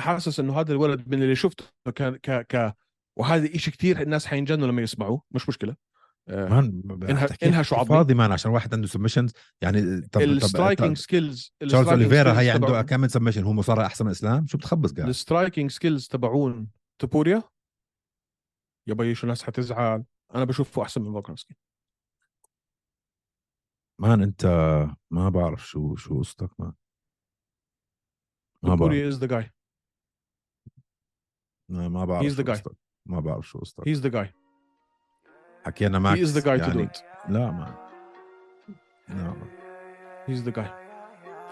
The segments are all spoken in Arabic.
حاسس إنه هذا الولد من اللي شفته كان ك ك وهذا إشي كتير الناس حينجنوا لما يسمعوه مش مشكلة. آه، man إنها إنها شو عظيم فاضي man عشان واحد عنده submissions يعني طب ال striking skills تشارلز اوليفيرا هي عنده كم submission هو مصارع أحسن من إسلام؟ شو بتخبص قاعد؟ ال striking skills تبعون توبوريا يا بي شو الناس حتزعل؟ أنا بشوفه أحسن من فولكانسكي man أنت ما بعرف شو شو قصتك مان. ما بعرف. از ذا جاي ما ما بعرف He's the شو guy. قصتك. ما بعرف شو قصتك هيز ذا جاي حكينا معك هي از ذا جاي تو دو يعني ات لا مان لا مان هيز ذا جاي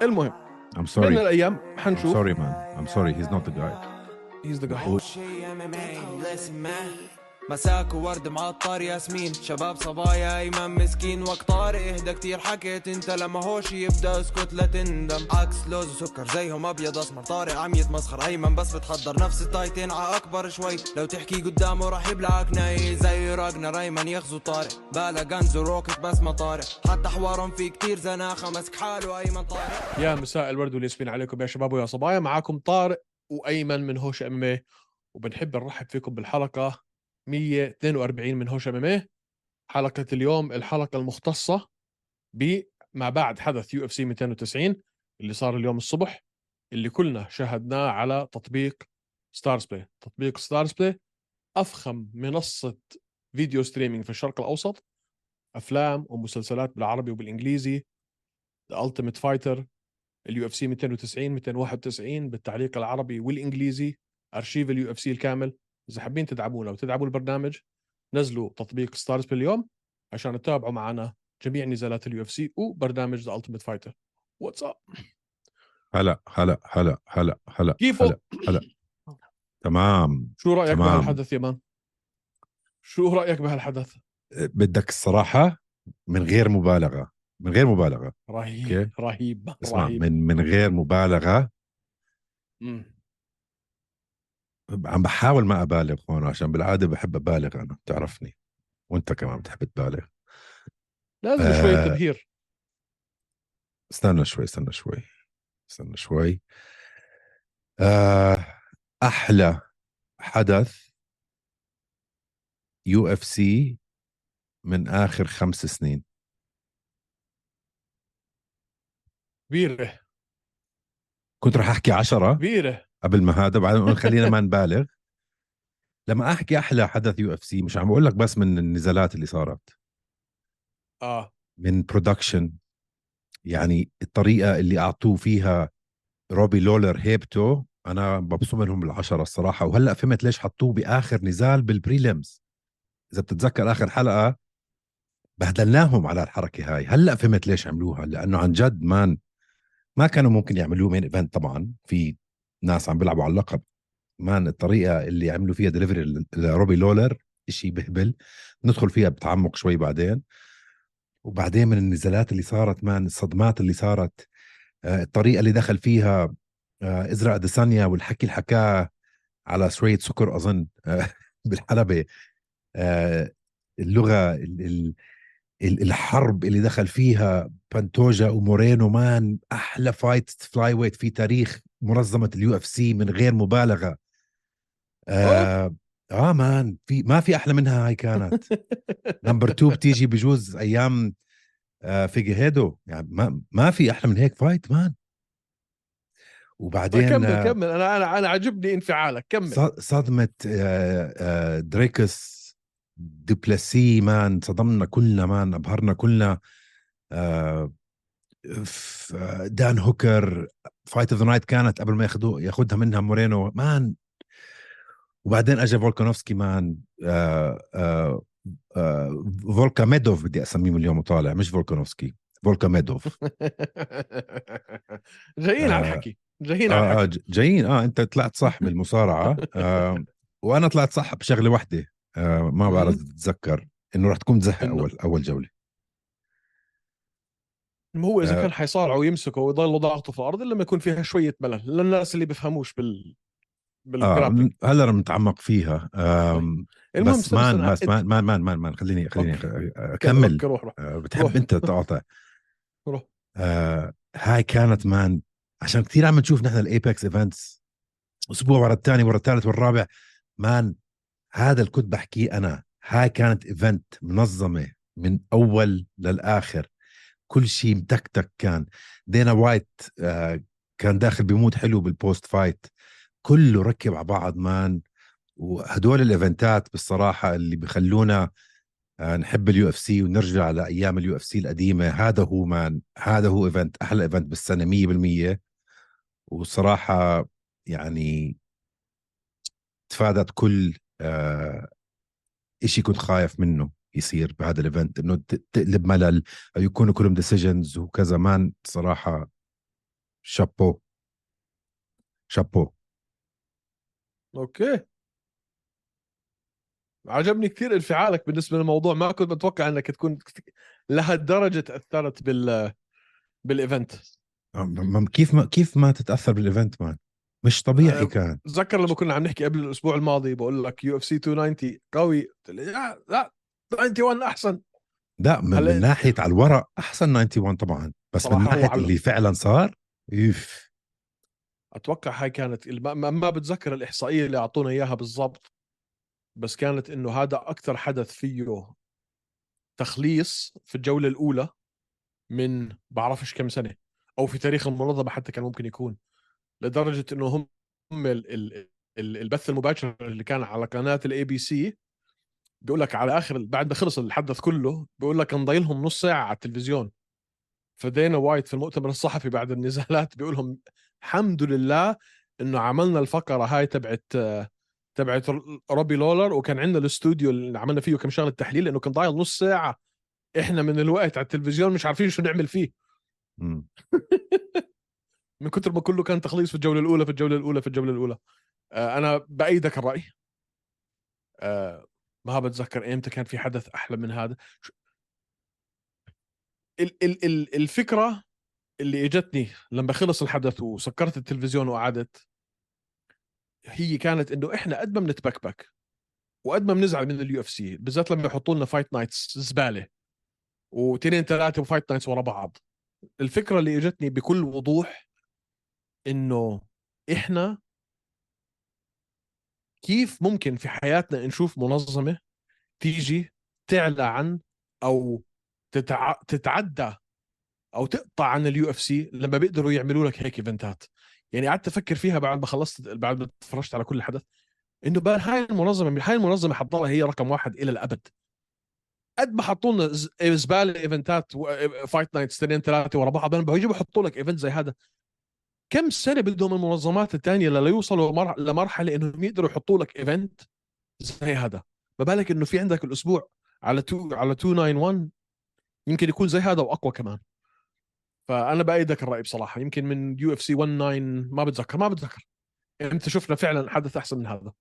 المهم I'm بين sorry الأيام I'm حنشوف sorry man. I'm sorry. He's not the guy. هيز ذا جاي مساك وورد معطر ياسمين. شباب صبايا ايمن مسكين. وقت طارق إهدى كتير. حكيت أنت لما هوش يبدأ اسكت لا تندم. عكس لوز وسكر زيهم أبيض أسمر. طارق عم يتمسخر. أيمن بس بتحضر نفس التايتين ع أكبر شوي. لو تحكي قدامه راح يبلعك ناي. زي راجنا أيمن يغزو طارق. بالا غنز وروكت بس ما طارق. حتى حوارهم في كتير زناخة. مسك حاله أيمن طارق. يا مساء الورد والياسمين عليكم يا شباب ويا صبايا. معاكم طارق وأيمن من هوشة MMA وبنحب نرحب فيكم بالحلقة. 142 من هوشة MMA حلقة اليوم الحلقة المختصة ب بعد حدث UFC 290 اللي صار اليوم الصبح اللي كلنا شاهدناه على تطبيق Starzplay تطبيق Starzplay أفخم منصة video streaming في الشرق الأوسط أفلام ومسلسلات بالعربي وبالإنجليزي The Ultimate Fighter ال UFC 290 291 بالتعليق العربي والإنجليزي أرشيف ال UFC الكامل. إذا حابين تدعمونا وتدعموا البرنامج نزلوا تطبيق Starzplay اليوم عشان تتابعوا معنا جميع نزالات ال UFC وبرنامج The Ultimate Fighter what's up هلا هلا هلا هلا هلا كيفه؟ هلا هلا تمام شو رأيك تمام. بهالحدث يا man شو رأيك بهالحدث بدك الصراحة من غير مبالغة من غير مبالغة رهيب أوكي. رهيب اسمع رهيب من من غير مبالغة مم. عم بحاول ما أبالغ هون عشان بالعادة بحب أبالغ أنا بتعرفني؟ وأنت كمان بتحب تبالغ. لازم آه. شوية تبهير. استنى شوي استنى شوي استنى شوي. آه أحلى حدث UFC من آخر خمس سنين. كبيرة. كنت رح أحكي عشرة. كبيرة. قبل ما هذا بعدين نقول خلينا ما نبالغ. لما أحكي أحلى حدث UFC مش عم بقول لك بس من النزالات اللي صارت. آه. من production يعني الطريقة اللي أعطوه فيها روبي لولر هيبته أنا ببصم لهم بالعشرة الصراحة. وهلأ فهمت ليش حطوه بآخر نزال بال prelims إذا بتتذكر آخر حلقة بهدلناهم على الحركة هاي. هلأ فهمت ليش عملوها لأنه عن جد مان ما كانوا ممكن يعملوه main event طبعا. في ناس عم بيلعبوا على اللقب. man الطريقة اللي عملوا فيها دليفري لروبي لولر شيء بهبل. ندخل فيها بتعمق شوي بعدين. وبعدين من النزالات اللي صارت man الصدمات اللي صارت آه، الطريقة اللي دخل فيها آه، إسرائيل أديسانيا والحكي اللي حكاه على شوية سكر أظن آه، بالحلبة. اللغة ال- ال- ال- الحرب اللي دخل فيها بانتوجا ومورينو man أحلى fight flyweight في تاريخ منظمة ال UFC من غير مبالغة. آه, آه man في ما في أحلى منها هاي كانت. number 2 بتيجي بجوز أيام آه فيغيريدو. يعني ما ما في أحلى من هيك fight man. وبعدين كمل آه، كمل. أنا أنا أنا عجبني انفعالك. كمل. ص- صدمة آه، آه، دريكس دوبلاسي man. صدمنا كلنا man. أبهرنا كلنا. دان هوكر fight of the night كانت قبل ما ياخذوه ياخذها منها مورينو. man. وبعدين اجى فولكانوفسكي man. آه، آه، آه، فولكا ميدوف بدي اسميه اليوم وطالع مش فولكانوفسكي. فولكا ميدوف جايين على آه، الحكي. جايين على آه آه الحكي جايين. آه أنت طلعت صح بالمصارعة. آه وأنا طلعت صح بشغلة واحدة آه ما بعرف مم. اتذكر إنه رح تكون تزهق اول أول جولة. ما هو إذا آه. كان حيصارعوا ويمسكوا ويضلوا ضاغطوا في الأرض لما يكون فيها شوية ملل للناس اللي بيفهموش بال بال grappling هلا رح نتعمق فيها آم المهم بس man بس man man man man, man خليني خليني أوكي. أكمل. أوكي، روح روح. آه بتحب روح. أنت تقاطع روح. آه هاي كانت man عشان كثير عم نشوف نحن ال Apex events أسبوع ورا الثاني ورا الثالث والرابع man هذا اللي كنت بحكيه أنا هاي كانت event منظمة من أول للآخر. كل شيء متكتك كان. دينا وايت آه كان داخل ب mood حلو بال post fight كله ركب على بعض man. وهدول الإيفنتات بالصراحة اللي بخلونا آه نحب ال UFC ونرجع لأيام ال UFC القديمة. هذا هو man. هذا هو event أحلى event بالسنة 100% والصراحه يعني تفادت كل آه إشي كنت خايف منه. يصير بهذا ال event إنه تقلب ملل أو يكونوا كلهم decisions وكذا. man صراحة chapeau chapeau أوكي. عجبني كثير انفعالك بالنسبة للموضوع. ما كنت متوقع إنك تكون لهالدرجة تأثرت بال بال event كيف ما كيف ما تتأثر بال event man؟ مش طبيعي كان. تذكر لما كنا عم نحكي قبل الأسبوع الماضي بقول لك UFC 290 قوي لا لا 91 أحسن. لا من, من ناحية على الورق أحسن 91 طبعا بس من ناحية اللي فعلا صار يف أتوقع هاي كانت ما, ما بتذكر الإحصائية اللي أعطونا إياها بالضبط بس كانت إنه هذا أكثر حدث فيه تخليص في الجولة الأولى من بعرفش كم سنة أو في تاريخ المنظمة حتى كان ممكن يكون لدرجة إنه هم البث المباشر اللي كان على قناة الـ ABC بيقول لك على آخر بعد ما خلص الحدث كله بيقول لك كان ضايلهم نص ساعة على التلفزيون. فدينا وايت في المؤتمر الصحفي بعد النزالات بيقول لهم الحمد لله إنه عملنا الفقرة هاي تبعت تبعت روبي لولر وكان عندنا الاستوديو اللي عملنا فيه كم شغلة تحليل لأنه كان ضايل نص ساعة. إحنا من الوقت على التلفزيون مش عارفين شو نعمل فيه. من كثر ما كله كان تخليص في الجولة الأولى في الجولة الأولى في الجولة الأولى. آه أنا بأيدك الرأي. آه ما بتذكر إمتى كان في حدث أحلى من هذا؟ ال ال ال الفكرة اللي إجتني لما خلص الحدث وسكرت التلفزيون وقعدت هي كانت إنه إحنا قد ما بنتبكبك وقد ما بنزعل من اليو اف سي بالذات لما يحطوا لنا fight nights زبالة وتنين ثلاثة و fight nights ورا بعض. الفكرة اللي إجتني بكل وضوح إنه إحنا كيف ممكن في حياتنا نشوف منظمة تيجي تعلى عن أو تتع... تتعدى أو تقطع عن اليو اف سي لما بيقدروا يعملوا لك هيك event ات؟ يعني قعدت أفكر فيها بعد ما خلصت بعد ما تفرجت على كل الحدث إنه بقى هاي المنظمة هاي المنظمة حتضلها هي رقم واحد إلى الأبد. قد ما حطوا لنا زبالة event ات fight nights اثنين ثلاثة ورا بعض بيجوا بحطوا لك event زي هذا. كم سنة بدهم المنظمات الثانية ليوصلوا لمرحلة إنهم يقدروا يحطوا لك event زي هذا؟ ما بالك إنه في عندك الأسبوع على 2 على 291 يمكن يكون زي هذا وأقوى كمان. فأنا بأيدك الرأي بصراحة. يمكن من يو اف سي 19 ما بتذكر ما بتذكر. إمتى شفنا فعلا حدث أحسن من هذا.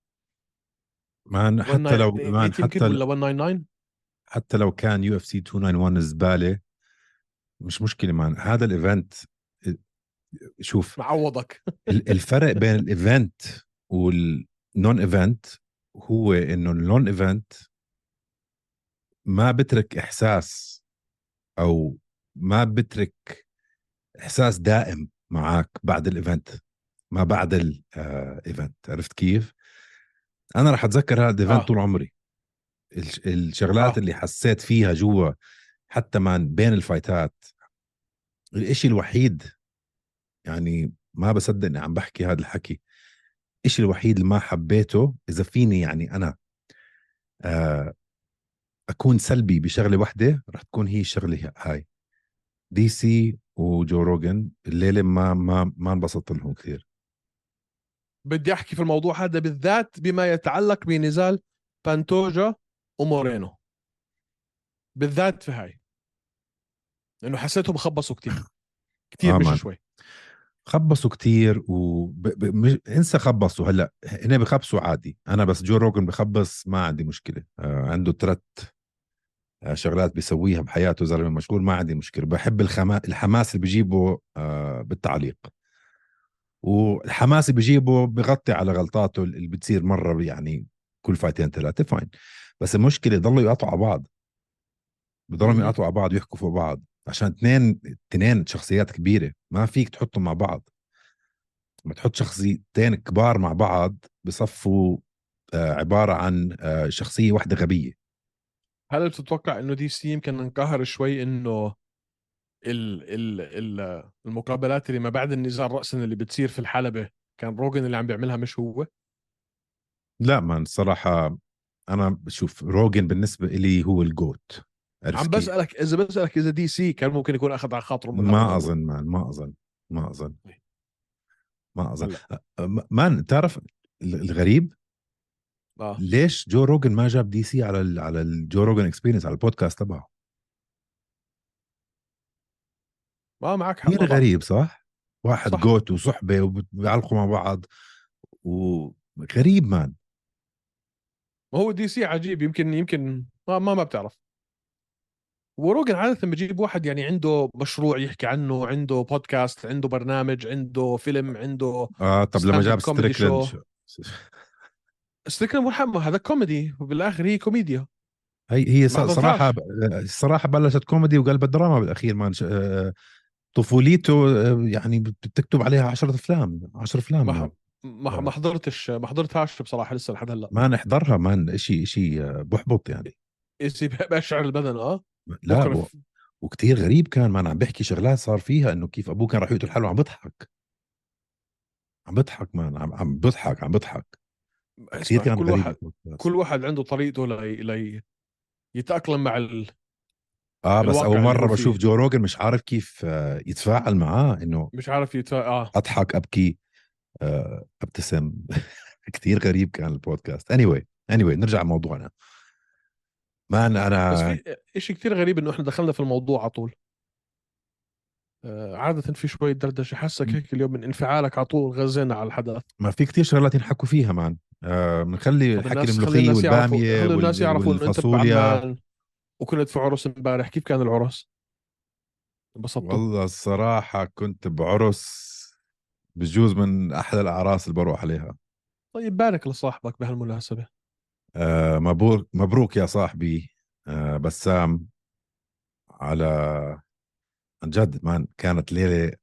man حتى لو man حتى ولا 199 حتى لو كان يو اف سي 291 زبالة مش مشكلة man. هذا ال event شوف معوضك. الفرق بين ال event وال non event هو إنه ال non event ما بترك إحساس أو ما بترك إحساس دائم معك بعد ال event ما بعد ال event آه، عرفت كيف؟ أنا راح أتذكر هذا ال event آه. طول عمري. الشغلات آه. اللي حسيت فيها جوا حتى من بين ال fight ات. الإشي الوحيد يعني ما بصدق إني عم بحكي هذا الحكي. الشيء الوحيد اللي ما حبيته إذا فيني يعني أنا آه، أكون سلبي بشغلة واحدة رح تكون هي الشغلة هاي. دي سي وجو روجن الليلة ما ما ما انبسطت لهم كثير. بدي أحكي في الموضوع هذا بالذات بما يتعلق بنزال بانتوجا ومورينو. بالذات في هاي. لأنه حسيتهم خبصوا كثير. كثير آه مش شوي. خبصوا كتير و ب... ب... مش... انسى خبصوا. هلأ هنا بخبصوا عادي. أنا بس جو روجن بخبص ما عندي مشكلة. آه عنده ثلاث آه شغلات بيسويها بحياته زلمه مشغول ما عندي مشكلة. بحب الخما... الحماس اللي بجيبه آه بالتعليق. والحماس اللي بجيبه بغطي على غلطاته اللي بتصير مرة يعني كل فايتين ثلاثة فاين بس المشكلة ضلوا يقطعوا على بعض بضلوا يقطعوا على بعض ويحكوا فوق بعض. عشان اثنين اثنين شخصيات كبيرة ما فيك تحطهم مع بعض. لما تحط شخصيتين كبار مع بعض بصفوا آه، عبارة عن آه، شخصية واحدة غبية. هل بتتوقع إنه دي سي يمكن انقهر شوي إنه ال ال ال المقابلات اللي ما بعد النزال راسا اللي بتصير في الحلبة كان روجن اللي عم بيعملها مش هو؟ لا من الصراحه أنا بشوف روجن بالنسبة لي هو ال GOAT عم؟ بسألك إذا بسألك إذا دي سي كان ممكن يكون أخذ على خاطره ما. أظن man ما أظن ما أظن. ما أظن. man تعرف الغريب؟ آه. ليش جو روجن ما جاب دي سي على ال على الجو روجن اكسبيرينس على البودكاست تبعه؟ ما معك حق كثير. غريب صح؟ واحد صح. GOAT وصحبة وبيعلقوا مع بعض وغريب man. ما هو دي سي عجيب يمكن يمكن ما ما, ما بتعرف. وروجن عادة بجيب واحد يعني عنده مشروع يحكي عنه عنده بودكاست عنده برنامج عنده فيلم عنده آه طب لما جاب show. ستيكلاند مرحبا هذا كوميدي وبالاخر هي كوميديا هي هي ما ص- صراحة الصراحه بلشت كوميدي وقلبت دراما بالاخير man آه، طفوليته آه، يعني بتكتب عليها 10 افلام 10 افلام ما. ما ما حضرتش ما حضرتهاش بصراحه لسه لحد هلا ما نحضرها man شيء شيء بحبط يعني إشي بشعر البدن آه لا و... وكتير غريب كان man عم بحكي شغلات صار فيها إنه كيف أبوه كان راح يقتل حاله عم بضحك. عم بضحك man عم عم بضحك عم بضحك. كثير كان كل غريب واحد. كل واحد عنده طريقته لي, لي يتأقلم مع ال... آه بس أول مرة. بشوف جو روجن مش عارف كيف آه، يتفاعل معاه إنه مش عارف يتفا... آه. أضحك أبكي آه، أبتسم. كثير غريب كان ال podcast. Anyway anyway نرجع لموضوعنا. man أنا بس في شيء كثير غريب إنه إحنا دخلنا في الموضوع على طول. آه عادة في شوية دردشة. حسك هيك اليوم من انفعالك على طول غزينا على الحدث. ما في كتير شغلات ينحكوا فيها مان. آه بنخلي طب الحكي يعرفوا- والبامية خلي الناس يعرفوا إنه أنت بعمان وكنت في عرس امبارح. كيف كان العرس؟ انبسطتوا؟ والله الصراحة كنت بعرس بجوز من أحلى الأعراس اللي بروح عليها. طيب بارك لصاحبك بهالمناسبة. آه مبروك مبروك يا صاحبي. آه بسام على عن جد man كانت ليلة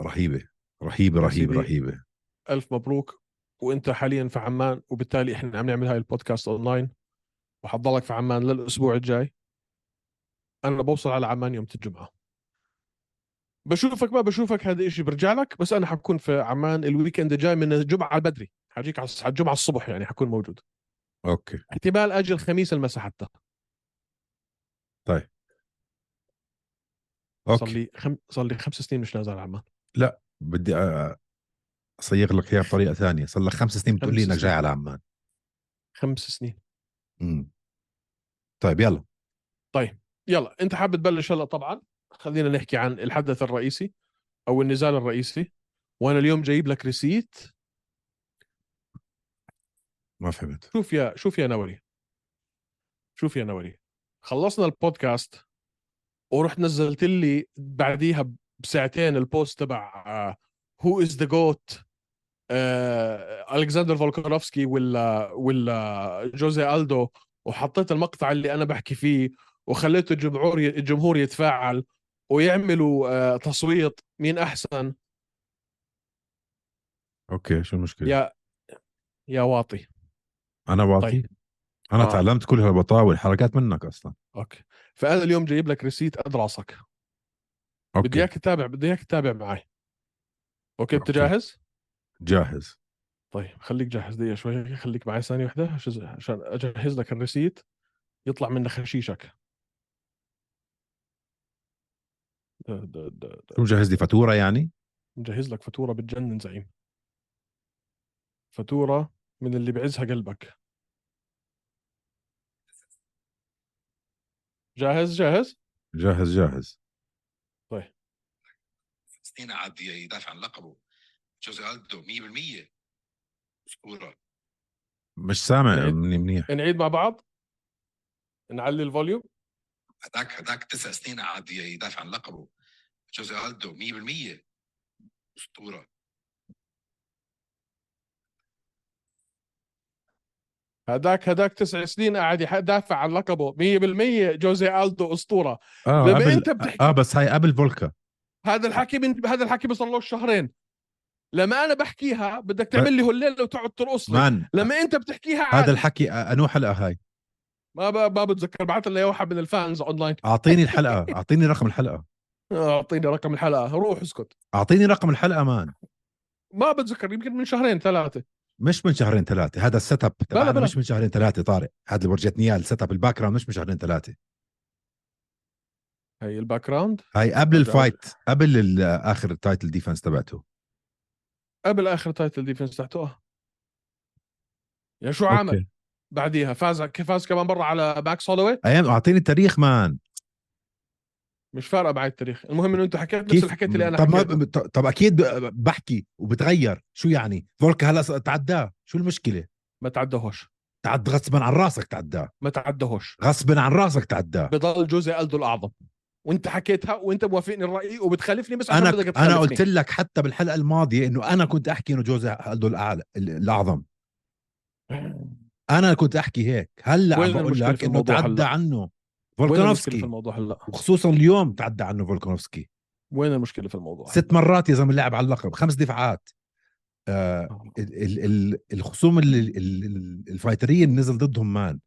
رهيبة رهيبة رهيبة. رهيبة. ألف مبروك. وأنت حاليا في عمان وبالتالي إحنا عم نعمل هاي ال podcast online وحضلك في عمان للأسبوع الجاي. أنا بوصل على عمان يوم الجمعة. بشوفك ما بشوفك هذا الشيء برجع لك بس أنا حكون في عمان ال weekend الجاي من الجمعة على حجيك على الجمعة الصبح يعني حكون موجود. okay. احتمال أجي الخميس المساء حتى. طيب. صار okay. لي خم... صار لي خمس سنين مش نازل على عمان بدي آه، أصيغ لك إياها بطريقة ثانية. صار لك خمس سنين بتقول لي إنك. جاي على عمان. خمس سنين. امم طيب يلا. طيب يلا. أنت حابب تبلش هلأ طبعا؟ خلينا نحكي عن الحدث الرئيسي أو النزال الرئيسي. وأنا اليوم جايب لك receipt ما فهمت. شوف يا شوف يا نوري شوف يا نوري خلصنا البودكاست ورحت نزلت لي بعديها بساعتين ال post تبع who is the GOAT ألكسندر فولكانوفسكي ولا ولا جوزي ألدو وحطيت المقطع اللي أنا بحكي فيه وخليته الجمهور الجمهور يتفاعل ويعملوا آه، تصويت مين أحسن. أوكي شو المشكلة؟ يا يا واطي. أنا واطي طيب. أنا آه. تعلمت كل هالبطاوه والحركات منك أصلا أوكي فانا اليوم جايب لك receipt قد راسك أوكي بدي إياك تتابع بدي إياك تتابع معي أوكي أنت. جاهز؟ جاهز طيب خليك جاهز دقيقة شوي خليك معي ثانية واحدة عشان أجهز لك الريسيت يطلع منه خشيشك ده ده ده. شو مجهز لي فاتورة يعني مجهز لك فاتورة بتجنن زعيم فاتورة من اللي بعزها قلبك. جاهز جاهز؟ جاهز جاهز. سنين قعد يدافع عن لقبه. جوزي ألدو 100% أسطورة. مش سامع. مني منيح. نعيد مع بعض؟ نعلي الفوليوم؟ هذاك هذاك تسع سنين قعد يدافع عن لقبه. جوزي ألدو 100% أسطورة. هذاك هذاك تسع سنين قاعد يدافع عن لقبه. 100% جوزي ألدو أسطورة. آه لما قبل أنت بتحكي- آه بس هاي قبل فولكا. هذا الحكي من هذا الحكي له شهرين. لما أنا بحكيها بدك تعمل لي هالليلة وتقعد ترقص لي. لما أنت بتحكيها هذا عادي. الحكي أنو حلقة هاي؟ ما ب... ما بتذكر بعث لي واحد من ال fans online. أعطيني الحلقة. أعطيني رقم الحلقة. أعطيني رقم الحلقة. روح اسكت. أعطيني رقم الحلقة man. ما بتذكر يمكن من شهرين ثلاثة. مش من شهرين ثلاثة هذا ال setup تبعنا. مش من شهرين ثلاثة طارق. هذا اللي ورجتني اياه ال setup ال background مش من شهرين ثلاثة. هي ال background هاي قبل ال fight قبل آخر ال title defense تبعته. قبل آخر title defense تحته آه. يا شو عمل. بعديها فاز فاز كمان مره على ماكس هولوي أيام أعطيني التاريخ man. مش فارقة معي التاريخ. المهم إنه انت حكيت نفس كيف؟ الحكاية اللي أنا طب ما حكيتها. ط- طب أكيد بحكي وبتغير. شو يعني؟ فولكا هلا تعداه. شو المشكلة؟ ما تعدهوش تعد غصبا عن راسك تعداه. ما تعدهوش غصبا عن راسك تعداه. بضل جوزي ألدو الأعظم. وأنت حكيتها وأنت موافقني الرأي وبتخالفني بس أنا بدك أنا. قلت لك حتى بالحلقة الماضية إنه أنا كنت أحكي إنه جوزي الدو الاعلى ال- الأعظم. أنا كنت أحكي هيك. هلأ عم بقول لك إنه تعدى؟ عنه. المشكلة في فولكانوفسكي. الموضوع هلا؟ وخصوصا اليوم تعدى عنه فولكانوفسكي. وين المشكلة في الموضوع ست مرات يا زلمة لعب على اللقب خمس دفاعات. آه ال ال ال الخصوم ال- ال- ال- الفايترية اللي نزل ضدهم man.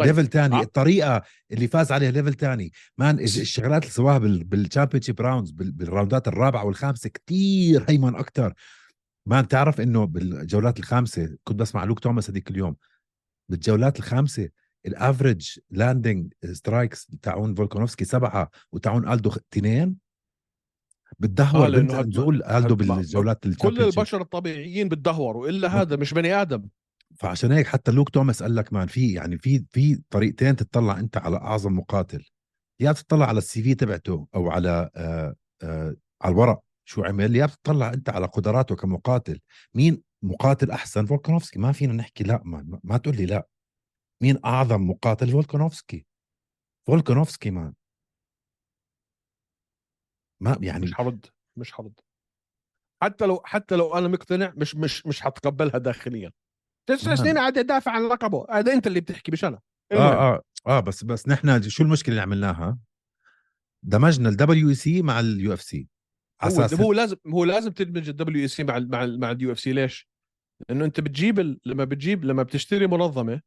طيب. level تاني آه. الطريقة اللي فاز عليها level تاني. man الش- الشغلات اللي سواها بال championship rounds بالراوندات الرابعة والخامسة كتير هيمن أكتر. man تعرف إنه بالجولات الخامسة كنت بسمع لوك توماس هذيك اليوم بالجولات الخامسة ال average landing strikes تاعون فولكانوفسكي سبعة وتاعون ألدو اثنين؟ بتدهور آه، هاد- نزول ألدو بالجولات كل. البشر الطبيعيين بتدهوروا إلا هذا مش بني آدم. فعشان هيك حتى لوك توماس قال لك man في يعني في في طريقتين تطلع أنت على أعظم مقاتل. يا بتطلع على ال CV تبعته أو على آه آه على الورق شو عمل يا بتطلع أنت على قدراته كمقاتل. مين مقاتل أحسن؟ فولكانوفسكي. ما فينا نحكي لا ما- ما تقول لي لا. مين أعظم مقاتل فولكانوفسكي فولكانوفسكي man ما يعني مش حرد مش حرد حتى لو حتى لو أنا مقتنع مش مش مش حتقبلها داخليا تسع. سنين قاعد يدافع عن لقبه هذا أنت اللي بتحكي مش أنا. آه آه آه بس بس نحن شو المشكلة اللي عملناها دمجنا ال WC مع ال UFC هو هو لازم هو لازم تدمج ال WEC مع ال مع ال مع ال UFC ليش؟ لأنه أنت بتجيب. لما بتجيب لما بتشتري منظمة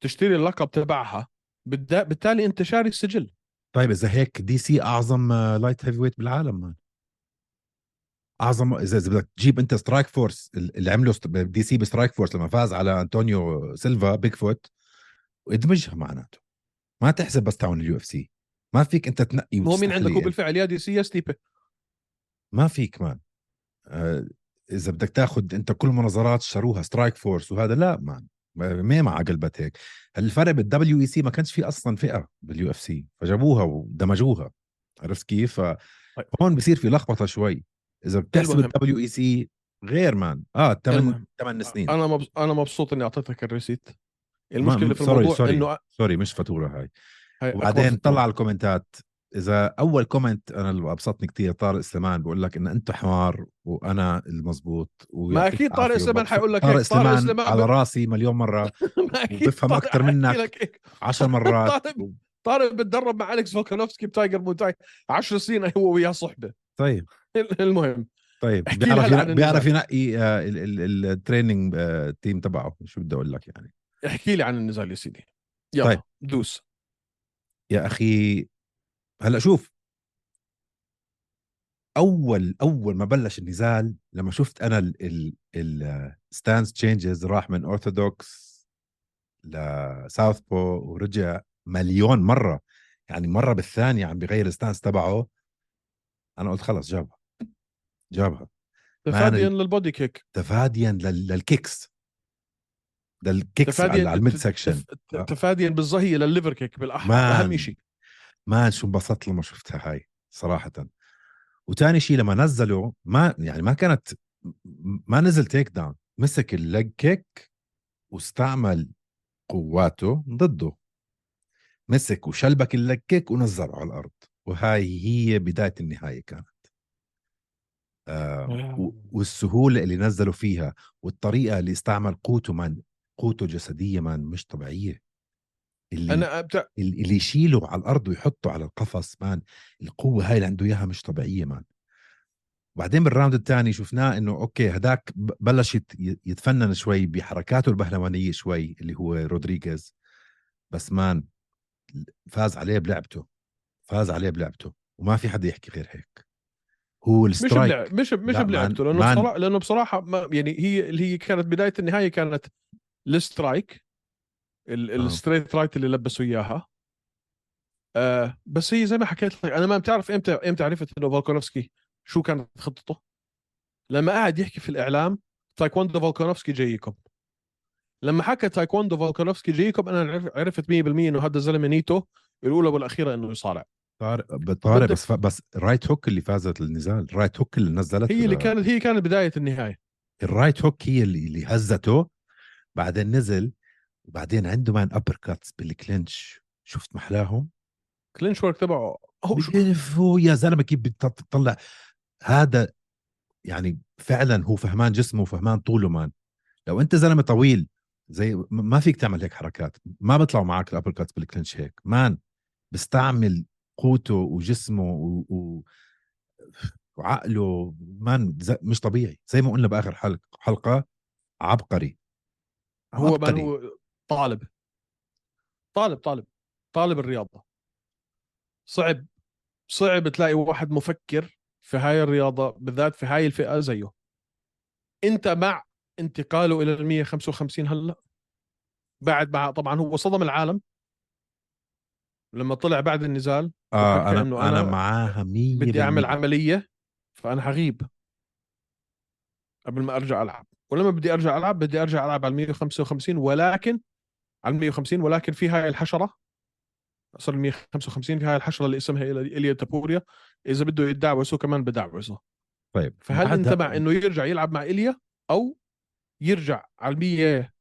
تشتري اللقب تبعها. بالتالي أنت شاري السجل. طيب إذا هيك DC أعظم light heavyweight بالعالم. man أعظم إذا إذا بدك تجيب أنت Strikeforce اللي عمله DC ب Strikeforce لما فاز على أنطونيو سيلفا Bigfoot وادمجها معناته. ما تحسب بس تاعون ال UFC ما فيك أنت تنقي هو مين عندك هو. بالفعل يا DC يا ستيبي. ما فيك man. آه إذا بدك تاخذ أنت كل منظمات شروها Strikeforce وهذا لا man. ما مع قلبت هيك الفرق بال WEC ما كانش في أصلا فئة بال UFC فجابوها ودمجوها عرفت كيف؟ هون بصير في لخبطة شوي. إذا بتحسب. الدبليو اي سي غير مان. آه ثمان المهم. ثمان سنين. أنا مبس... أنا مبسوط إني أعطيتك ال receipt. المشكلة في sorry الموضوع sorry إنه sorry مش فاتورة هاي. هاي وبعدين. طلع على الكومنتات. إذا أول comment أنا اللي ابسطني كثير طارق سليمان بقول لك إن انت حمار وأنا المزبوط ما أكيد طارق سليمان حيقول لك طارق سليمان سليمان على راسي مليون مرة أكتر حيحكي منك. لك هيك. عشر مرات طارق طارق بتدرب مع أليكس فولكانوفسكي ب Tiger Muay Thai 10 سنين هو وياه صحبة طيب المهم طيب بيعرف بيعرف ينقي آه، ال- ال- ال training آه، team تبعه شو بدي أقول لك يعني احكي لي عن النزال يا سيدي يلا. طيب. دوس يا أخي هلأ شوف. أول أول ما بلش النزال لما شفت أنا ال stance changes راح من اورثودوكس ل southpaw ورجع مليون مرة. يعني مرة بالثانية عم بيغير ال stance تبعه. أنا قلت خلص جابها. جابها. تفاديا لل body kick تفاديا لل- لل kicks لل kicks على ال midsection تف- تفاديا بالظهية للل liver kick بالاحمر man. أهم شيء ما شو انبسطت لما شفتها هاي صراحة. وتاني شيء لما نزلوا ما يعني ما كانت ما نزل takedown مسك ال leg kick واستعمل قواته ضده. مسك وشلبك ال leg kick ونزله على الأرض. وهاي هي بداية النهاية كانت. آه و- والسهولة اللي نزلوا فيها والطريقة اللي استعمل قوته من قوته الجسدية من مش طبيعية. اللي أنا ال- اللي يشيله على الأرض ويحطه على القفص man القوة هاي اللي عنده إياها مش طبيعية man. وبعدين بال round الثاني شفناه إنه okay هداك بلش يت- يتفنن شوي بحركاته البهلوانية شوي اللي هو رودريغيز. بس man فاز عليه بلعبته فاز عليه بلعبته وما في حدا يحكي غير هيك. هو مش ال strike بلعب مش مش بلعبته لأنه بصراحه لأنه بصراحة ما يعني هي اللي هي كانت بداية النهاية كانت ال strike ال-. ال straight right اللي لبسوا إياها. آه بس هي زي ما حكيت لك أنا ما بتعرف إمتى إمتى عرفت إنه فولكانوفسكي شو كانت خطته؟ لما قاعد يحكي في الإعلام تايكوندو فولكانوفسكي جايكم. لما حكى تايكوندو فولكانوفسكي جايكم أنا عرف- عرفت 100% إنه هذا الزلمة نيته الأولى والأخيرة إنه يصارع. طارق طارق بس ف... بس right hook اللي فازت النزال right hook اللي نزلت هي اللي كانت هي كانت بداية النهاية. ال right hook هي اللي, اللي هزته بعدين نزل وبعدين عنده man uppercuts بال clinch شفت محلاهم؟ clinch work تبعه هو شو؟ يا زلمة كيف بتطلع. هذا يعني فعلا هو فهمان جسمه وفهمان طوله man. لو أنت زلمة طويل زي ما فيك تعمل هيك حركات. ما بيطلعوا معك ال uppercuts بال clinch هيك. man بيستعمل قوته وجسمه و... و... وعقله. man ز... مش طبيعي. زي ما قلنا بآخر حلقه حلقة عبقري. هو عبقري. هو طالب. طالب طالب طالب الرياضة. صعب صعب تلاقي واحد مفكر في هاي الرياضة بالذات في هاي الفئة زيه. أنت مع انتقاله إلى ال 155 هلا بعد مع طبعا هو صدم العالم. لما طلع بعد النزال آه أنا أنا أنا معاها 100% بدي أعمل عملية فأنا حغيب قبل ما أرجع ألعب. ولما بدي أرجع ألعب بدي أرجع ألعب على 155 ولكن على 150 ولكن في هاي الحشرة صار ال 155 في هاي الحشرة اللي اسمها إليا تابوريا إذا بده يتدعوسه كمان بدعوسه طيب فهل انت مع إنه يرجع يلعب مع إليا أو يرجع على ال 100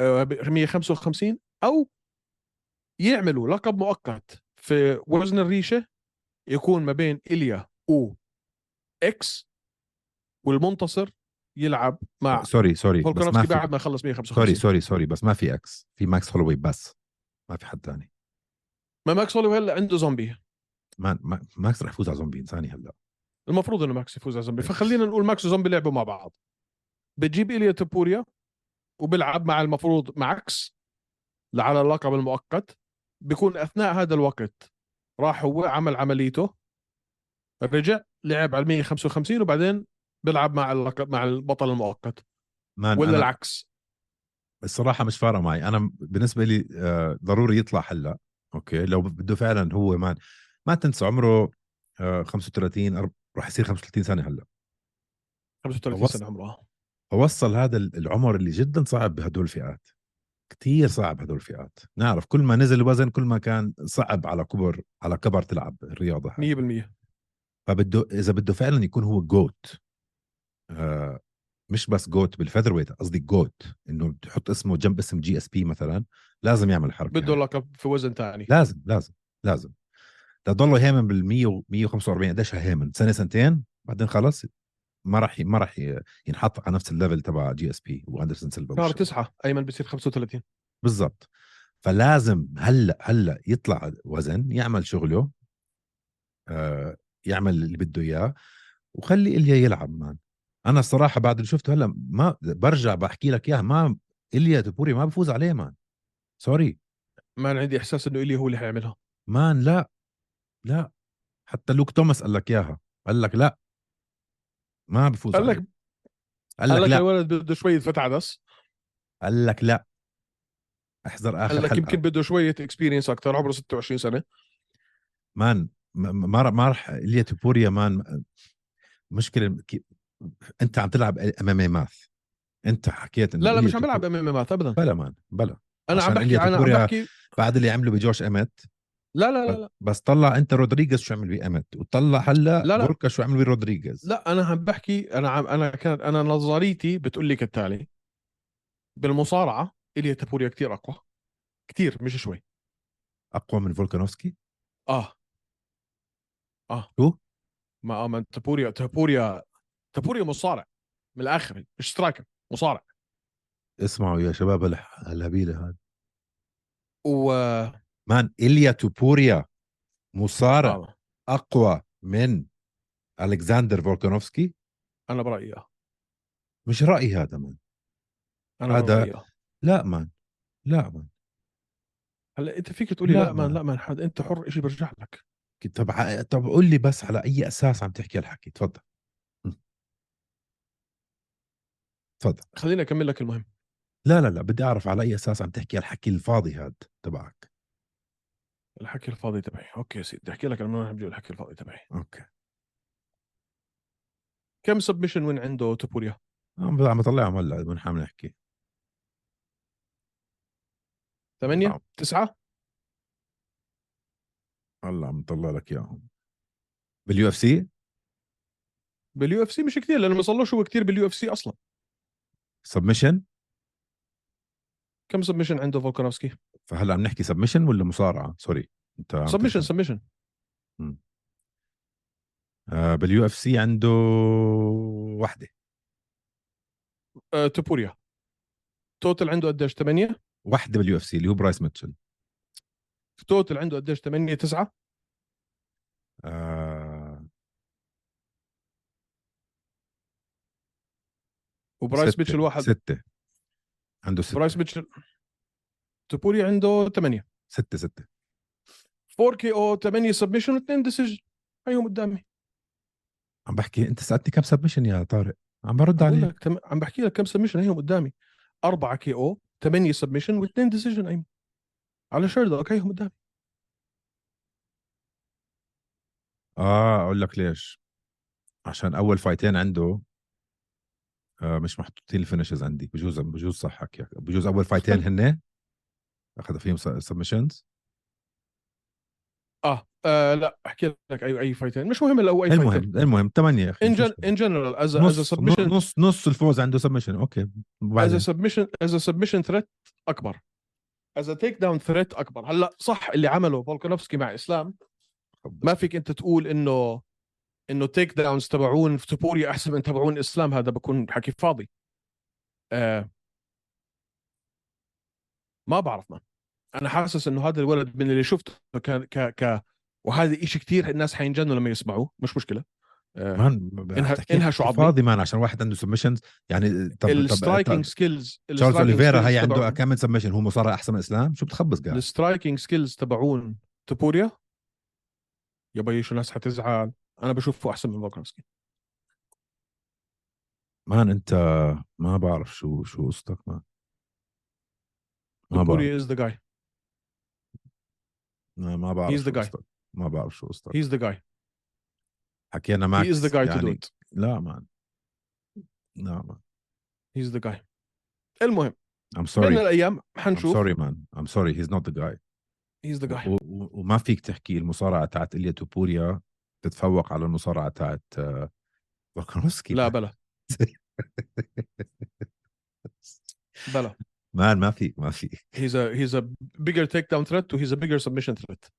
آه، ب- 155 أو يعملوا لقب مؤقت في وزن الريشة يكون ما بين إليا و ماكس والمنتصر يلعب مع sorry sorry بس ما فولكانوفسكي في بعد ما يخلص 155 سوري سوري سوري بس ما في إكس في ماكس هولوي بس ما في حد تاني. ما ماكس هولوي هلا عنده زومبي. ما ما- ماكس رح يفوز على زومبي انساني هلا. المفروض إنه ماكس يفوز على زومبي. فخلينا نقول ماكس وزومبي لعبوا مع بعض. بتجيب إليا تابوريا وبيلعب مع المفروض ماكس على اللقب المؤقت. بيكون أثناء هذا الوقت راح هو عمل عمليته. رجع لعب على 155 وبعدين بيلعب مع مع البطل المؤقت. ولا أنا العكس؟ الصراحة مش فارقه معي. أنا بالنسبة لي آه، ضروري يطلع هلا أوكي لو بده فعلا هو مان ما تنسى عمره آه، 35 أرب- راح يصير 35 سنة هلأ. 35 وص- سنة عمره فوصل هذا ال- العمر اللي جدا صعب بهدول الفئات. كتير صعب هدول الفئات. نعرف كل ما نزل الوزن كل ما كان صعب على كبر على كبر تلعب الرياضة هاي. 100% فبده إذا بده فعلا يكون هو GOAT آه مش بس GOAT بال featherweight قصدي GOAT إنه تحط اسمه جنب اسم GSP مثلا لازم يعمل الحركه بده هاي. لقب في وزن ثاني لازم لازم لازم. تضله هيمن بال 100 و 145 قديش هيمن سنة سنتين؟ بعدين خلص ما راح ما راح ينحط على نفس ال level تبع GSP وأندرسون سيلفا شهر. تسعة أيمن بصير 35 بالضبط. فلازم هلأ هلأ يطلع وزن يعمل شغله آه يعمل اللي بده إياه وخلي إليا يلعب man أنا الصراحة بعد اللي شفته هلأ ما برجع بحكي لك إياها ما إليا تبوري ما بفوز عليه man sorry ما أنا عندي إحساس إنه الي هو اللي حيعملها. man لا لا. حتى لوك توماس قال لك إياها. قال لك لا. ما بفوز قال. لك قال قال لك لك لا. الولد بده شوية فتح عدس قال لك لا. احذر آخر قال لك حلقة. يمكن بده شوية experience أكثر عمره 26 سنة. man ما ما راح- إليا تبوريا man مشكلة أنت عم تلعب MMA math. أنت حكيت إنه لا لا مش عم بلعب MMA math ابدا. بلا man بلا. أنا عم بحكي أنا عم بحكي بعد اللي عمله بجوش أمت. لا لا لا لا, بس طلع أنت رودريغيز شو عمل بامت وطلع هلأ لا لا. بوركا شو عمل برودريغيز لا أنا عم بحكي أنا عم أنا كانت أنا نظريتي بتقول لي كالتالي. بالمصارعة الي تابوريا كتير أقوى. كتير مش شوي. أقوى من فولكانوفسكي؟ آه. آه. شو؟ ما آه تابوريا تابوريا تابوريا مصارع. من الآخر مش striker مصارع. اسمعوا يا شباب الهبيلة هذا و man إليا توبوريا مصارع آه. أقوى من الكساندر فولكانوفسكي؟ أنا برأيي آه. مش رأيي هذا man أنا هذا- برايي آه. لا man لا man هلأ أنت فيك تقولي لا، لا, man ما- لا man حد أنت حر شيء برجع لك. طب طب قول لي بس على أي أساس عم تحكي الحكي تفضل م. تفضل. خليني أكمل لك المهم. لا لا لا بدي أعرف على أي أساس عم تحكي الحكي الفاضي هاد تبعك. الحكي الفاضي تبعي. okay يا سيدي بدي أحكي لك أنا ما بجيب الحكي الفاضي تبعي. okay. كم submission وين عنده توبوريا؟ عم عم بطلعهم هلا من حامل نحكي. ثمانية نعم. تسعة؟ هلا عم بطلع لك إياهم. بال UFC بال UFC مش كثير لأنه ما صلوش هو كثير بال UFC أصلا. submission كم submission عنده فولكانوفسكي؟ فهلا عم نحكي submission ولا مصارعة؟ sorry انت submission. submission آه بال UFC عنده وحده آه توبوريا. total عنده قديش؟ 8 وحده بال UFC اللي هو برايس ميتشل. total عنده قديش؟ 8 9 آه وبرايس ستة. ميتشل واحد. ستة. عنده ستة. برايس ميتشل. توبوريا عنده 8 ستة ستة. 4 KO 8 submission و2 decision هيهم قدامي. عم بحكي انت سألتني كم submission يا طارق؟ عم برد عليك. تم... عم بحكي لك كم submission هيهم قدامي. 4 KO 8 submission و2 decision ايمن على Sherdog هيهم قدامي. آه أقول لك ليش. عشان أول fight ين عنده مش محطوطين ال finishes عندي. بجوز بجوز صح حكيك بجوز أول fight ين هن أخذ فيهم submissions آه, آه لا أحكي لك اي أي fight ين. مش مهم لو أي fight ين. المهم المهم ثمانية يا أخي in general as as نص submission نص نص الفوز عنده submission okay. as submission as submission threat أكبر. as takedown threat أكبر. هلأ صح اللي عمله فولكانوفسكي مع إسلام. ما فيك أنت تقول إنه إنه takedowns تبعون في توبوريا أحسن من تبعون إسلام هذا بكون حكي فاضي. آه ما بعرف من أنا حاسس إنه هذا الولد من اللي شفته كان ك ك وهذا إشي كثير الناس حينجنوا لما يسمعوه مش مشكلة. آه man إنها- إنها إنها شو. فاضي man عشان واحد عنده submissions يعني طب ال striking skills تشارلز اوليفيرا هي عنده كم submission هو مصارع أحسن من إسلام؟ شو بتخبص قاعد؟ ال striking skills تبعون توبوريا يا بي شو الناس حتزعل. أنا بشوفه أحسن من فولكانوفسكي مان أنت ما بعرف شو شو قصتك مان. ما بعرف. از ذا جاي ما بعرف He's the شو guy. قصتك ما بعرف شو قصتك. هيز ذا جاي حكينا معك هي از ذا جاي تو دو ات لا مان. لا مان. هيز ذا جاي المهم I'm بين sorry. الأيام I'm حنشوف sorry man I'm sorry. He's not the guy. هيز ذا جاي و- و- وما فيك تحكي المصارعة تاعت إليا توبوريا تتفوق على المصارعة تاعت آه، فولكانوفسكي لا بلا. بلا. مان ما في ما في. He's a he's a bigger takedown threat to he's a bigger submission threat.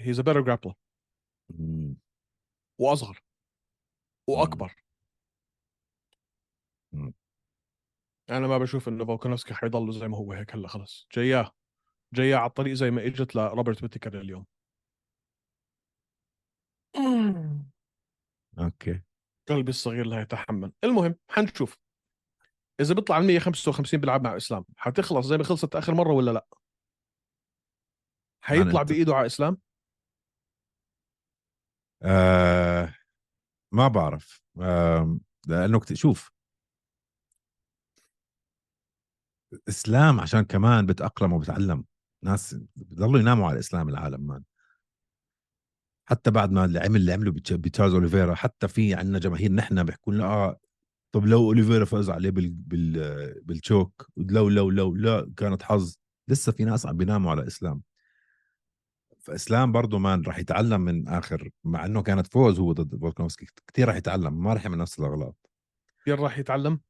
He's a better grappler. مم. وأصغر. وأكبر. مم. أنا ما بشوف إنه فولكانوفسكي حيضل زي ما هو هيك هلأ خلص. جاياه جاياه على الطريق زي ما إجت لروبرت ويتكر اليوم. أوكي. قلبي الصغير لا يتحمل. المهم حنشوف. إذا بيطلع ال 155 بيلعب مع إسلام حتخلص زي ما خلصت آخر مرة ولا لا؟ حيطلع بإيده على إسلام؟ آه ما بعرف. آه لأنه شوف. إسلام عشان كمان بتأقلم وبتعلم. ناس بضلوا يناموا على الاسلام العالم man حتى بعد ما عمل اللي عمله بتش- بتشارلز أوليفيرا حتى في عندنا جماهير نحن بيحكوا لنا آه طب لو أوليفيرا فاز عليه بال بال بال choke لو لو لو لا كانت حظ لسه في ناس عم بيناموا على إسلام. فإسلام برضه man راح يتعلم من آخر مع إنه كانت فوز هو ضد فولكانوفسكي كثير راح يتعلم ما راح يعمل نفس الأغلاط. كثير راح يتعلم.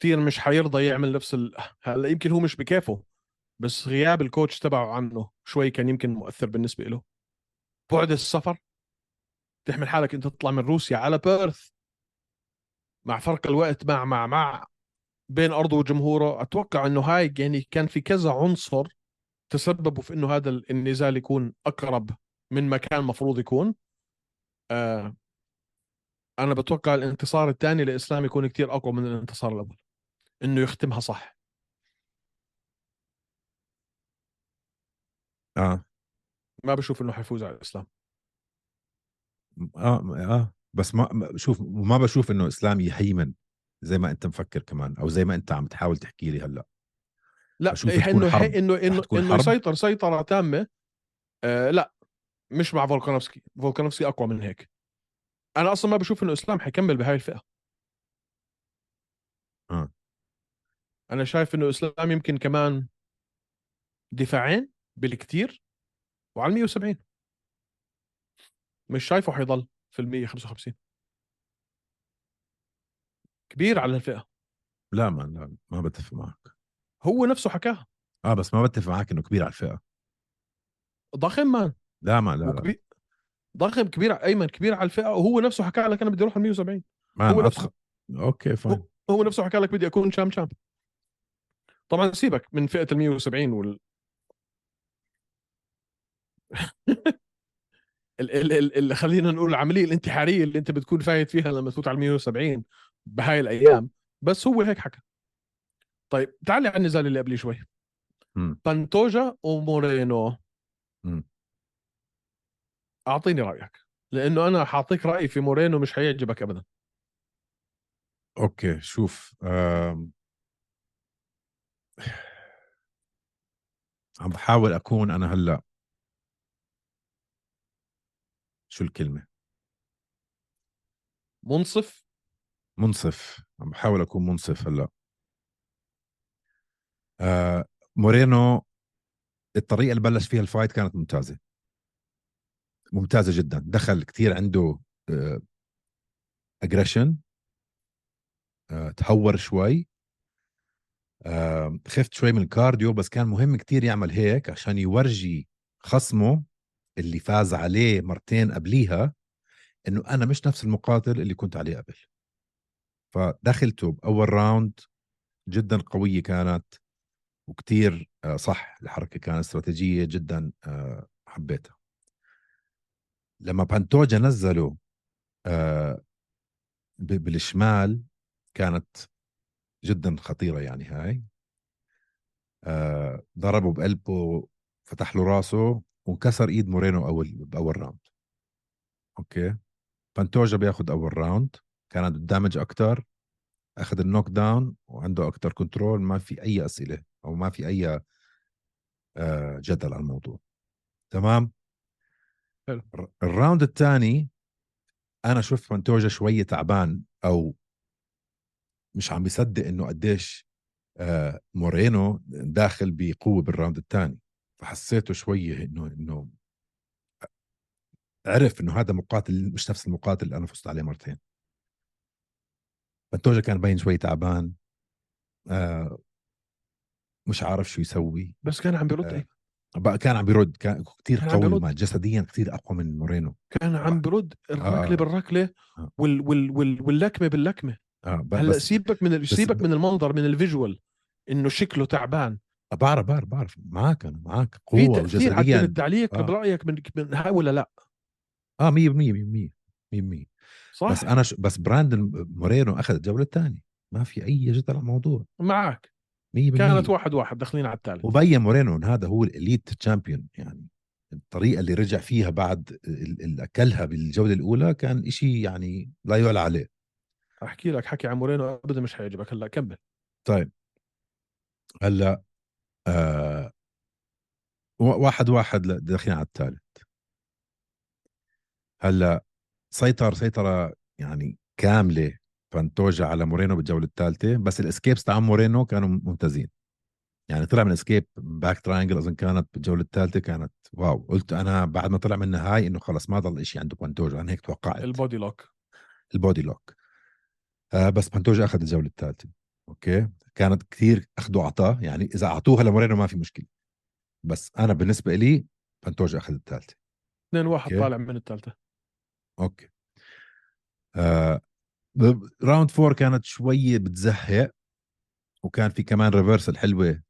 كثير مش حيرضى يعمل نفس ال... هلأ يمكن هو مش بكيفه بس غياب الكوتش تبعه عنه شوي كان يمكن مؤثر بالنسبة له. بعد السفر تحمل حالك انت تطلع من روسيا على بيرث. مع فرق الوقت مع مع مع بين أرضه وجمهوره أتوقع إنه هاي يعني كان في كذا عنصر تسببوا في إنه هذا النزال يكون أقرب من ما كان مفروض يكون. آه أنا بتوقع الانتصار الثاني لإسلام يكون كتير أقوى من الانتصار الأول إنه يختمها صح. آه. ما بشوف إنه حيفوز على الإسلام. آه آه بس ما شوف ما بشوف إنه اسلام يهيمن زي ما أنت مفكر كمان أو زي ما أنت عم تحاول تحكي لي هلأ. لا إيه إنه إنه إنه إنه. يسيطر سيطرة تامة آه لا مش مع فولكانوفسكي. فولكانوفسكي أقوى من هيك. أنا أصلا ما بشوف إنه اسلام حيكمل بهاي الفئة. آه. أنا شايف إنه اسلام يمكن كمان دفاعين بالكثير وعلى 170 مش شايفه حيضل في ال 155 كبير على الفئة. لا ما لا ما بتفق معك. هو نفسه حكاها. آه بس ما بتفق معك إنه كبير على الفئة. ضخم man لا ما لا لا. وكبير ضخم كبير أيمن كبير على الفئة وهو نفسه حكى لك أنا بدي أروح على 170 ما هو نفسه. okay fine. هو, هو نفسه حكى لك بدي أكون champ champ. طبعا سيبك من فئة ال 170 وال ال ال ال ال خلينا نقول العملية الانتحارية اللي انت بتكون فايت فيها لما تفوت على 170 بهاي الأيام بس هو هيك حكى طيب تعالي على النزال اللي قبليه شوي. بانتوجا ومورينو مم. أعطيني رأيك لأنه أنا حاعطيك رأيي في مورينو مش حيعجبك ابدا okay شوف آم. عم بحاول أكون أنا هلأ شو الكلمة؟ منصف. منصف. عم بحاول أكون منصف هلأ. آه مورينو الطريقة اللي بلش فيها ال fight كانت ممتازة. ممتازة جدا. دخل كتير عنده aggression آه تهور شوي. آه خفت شوي من ال cardio بس كان مهم كتير يعمل هيك عشان يورجي خصمه. اللي فاز عليه مرتين قبليها إنه أنا مش نفس المقاتل اللي كنت عليه قبل. فدخلته بأول راوند جدا قوية كانت وكتير آه، صح الحركة كانت استراتيجية جدا آه، حبيتها. لما بانتوجا نزله آه، بالشمال كانت جدا خطيرة يعني هاي. ضربه بقلبه فتح له راسه. وانكسر إيد مورينو أول بأول round okay. بانتوجا بياخذ أول round كانت ال damage أكثر أخذ ال knockdown وعنده أكثر control ما في أي أسئلة أو ما في أي آه، جدل على الموضوع. تمام؟ حلو. الر- ال round الثاني أنا شفت بانتوجا شوية تعبان أو مش عم بيصدق إنه قديش آه، مورينو داخل بقوة بال round الثاني. فحسيته شوية إنه إنه عرف إنه هذا مقاتل مش نفس المقاتل اللي أنا فزت عليه مرتين بانتوجا كان باين شوي تعبان آه مش عارف شو يسوي بس كان عم بيرد آه. أيمن. بقى كان عم بيرد كان كثير قوي بيرد. ما جسديا كثير أقوى من مورينو كان عم برد الركلة آه. بالركلة آه. وال وال وال واللكمة باللكمة ب- هلأ سيبك من سيبك من المنظر من ال visual إنه شكله تعبان بعرف بعرف بعرف. معك أنا معك في قوة تأثير على وجسديا تعليق آه. برايك من من هاي ولا لأ؟ آه 100% 100% 100% صح بس أنا ش... بس براندن مورينو أخذ الجولة الثانية ما في أي جدل على الموضوع 100% معك كانت واحد واحد. داخلين على الثالث وبين مورينو إن هذا هو ال elite champion يعني الطريقة اللي رجع فيها بعد ال- اللي أكلها بالجولة الأولى كان إشي يعني لا يعلى عليه. أحكي لك حكي عن مورينو ابدا مش حيعجبك. هلأ كمل. طيب. هلأ آه واحد واحد داخلين على الثالث هلأ سيطر سيطرة يعني كاملة بانتوجا على مورينو بالجولة الثالثة بس ال escapes تاع مورينو كانوا ممتازين. يعني طلع من escape back triangle أظن كانت بالجولة الثالثة كانت wow. قلت أنا بعد ما طلع منها هاي إنه خلص ما ضل شيء عنده بانتوجا أنا هيك توقعت. ال body lock. ال body lock. آه بس بانتوجا أخذ الجولة الثالثة. okay؟ كانت كثير اخذوا عطاه يعني إذا أعطوها لمورينو ما في مشكلة. بس أنا بالنسبة لي بانتوجا أخذ الثالثة. 2 واحد. طالع من الثالثة. أوكي. آه round four كانت شوية بتزهق وكان في كمان reversal حلوة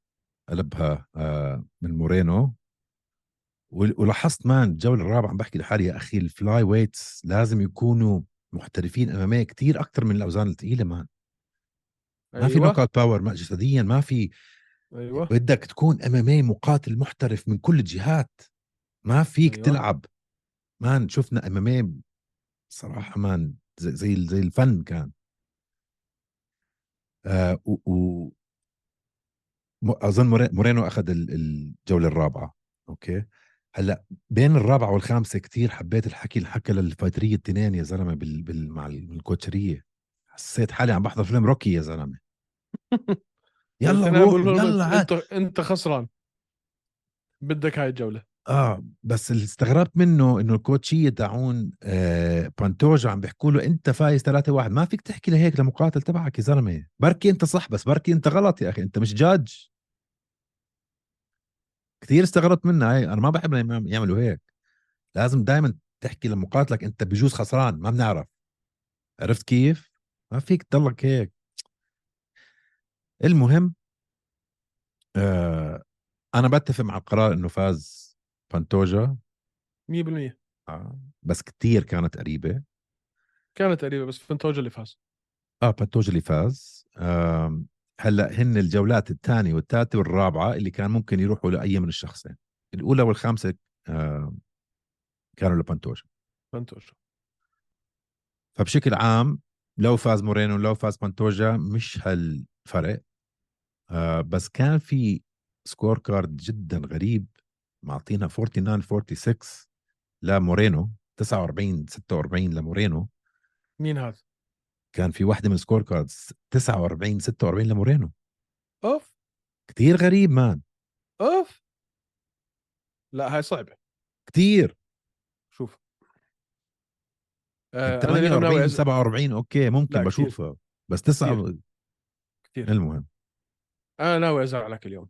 قلبها آه من مورينو. ول- ولاحظت man الجولة الرابعة عم بحكي لحالي يا أخي ال flyweights لازم يكونوا محترفين MMA كتير أكثر من الأوزان الثقيلة man. ما في. knockout power ما جسديا ما في. أيوه. بدك تكون MMA مقاتل محترف من كل الجهات. ما فيك أيوة. تلعب. man شفنا MMA صراحة مان زي زي, زي الفن كان. آه و, و أظن موري- مورينو أخذ ال- الجولة الرابعة. أوكي. هلأ بين الرابعة والخامسة كتير حبيت الحكي اللي حكى للفايترية التنين يا زلمة بال, بال مع الكوتشرية. حسيت حالي عم بحضر فيلم روكي يا زلمة. يلا روح يلا عاد. انت انت خسران. بدك هاي الجولة. آه بس اللي استغربت منه إنه الكوتشيه تاعون آه بانتوجا عم بيحكوا له أنت فايز 3 1 ما فيك تحكي لهيك لمقاتل تبعك يا زلمة. بركي أنت صح بس بركي أنت غلط يا أخي. أنت مش جاج كثير استغربت منها هاي أنا ما بحب يعملوا هيك. لازم دائما تحكي لمقاتلك أنت بجوز خسران ما بنعرف. عرفت كيف؟ ما فيك تضلك هيك. المهم آه أنا بتفق مع القرار إنه فاز بانتوجا. 100% آه بس كتير كانت قريبة. كانت تقريبا بس فنتوجا اللي فاز. آه بانتوجا اللي فاز. آم، هلأ هن الجولات الثانية والثالثة والرابعة اللي كان ممكن يروحوا لأي من الشخصين. الأولى والخامسة آم، كانوا لبانتوجا. فنتوجا فبشكل عام لو فاز مورينو لو فاز بانتوجا مش هالفرق. آه بس كان في score card جدا غريب معطينا 49 46 لمورينو 49 46 لمورينو. مين هذا؟ كان في واحدة من score cards 49 46 لمورينو. أوف. كتير غريب man. أوف. لا هاي صعبة. كتير. شوف آه يعني أنا اليوم ناوي 48 أز... 47 أوكي ممكن. بشوفها بس تسعة كتير. كتير. المهم؟ أنا ناوي ازعلك اليوم.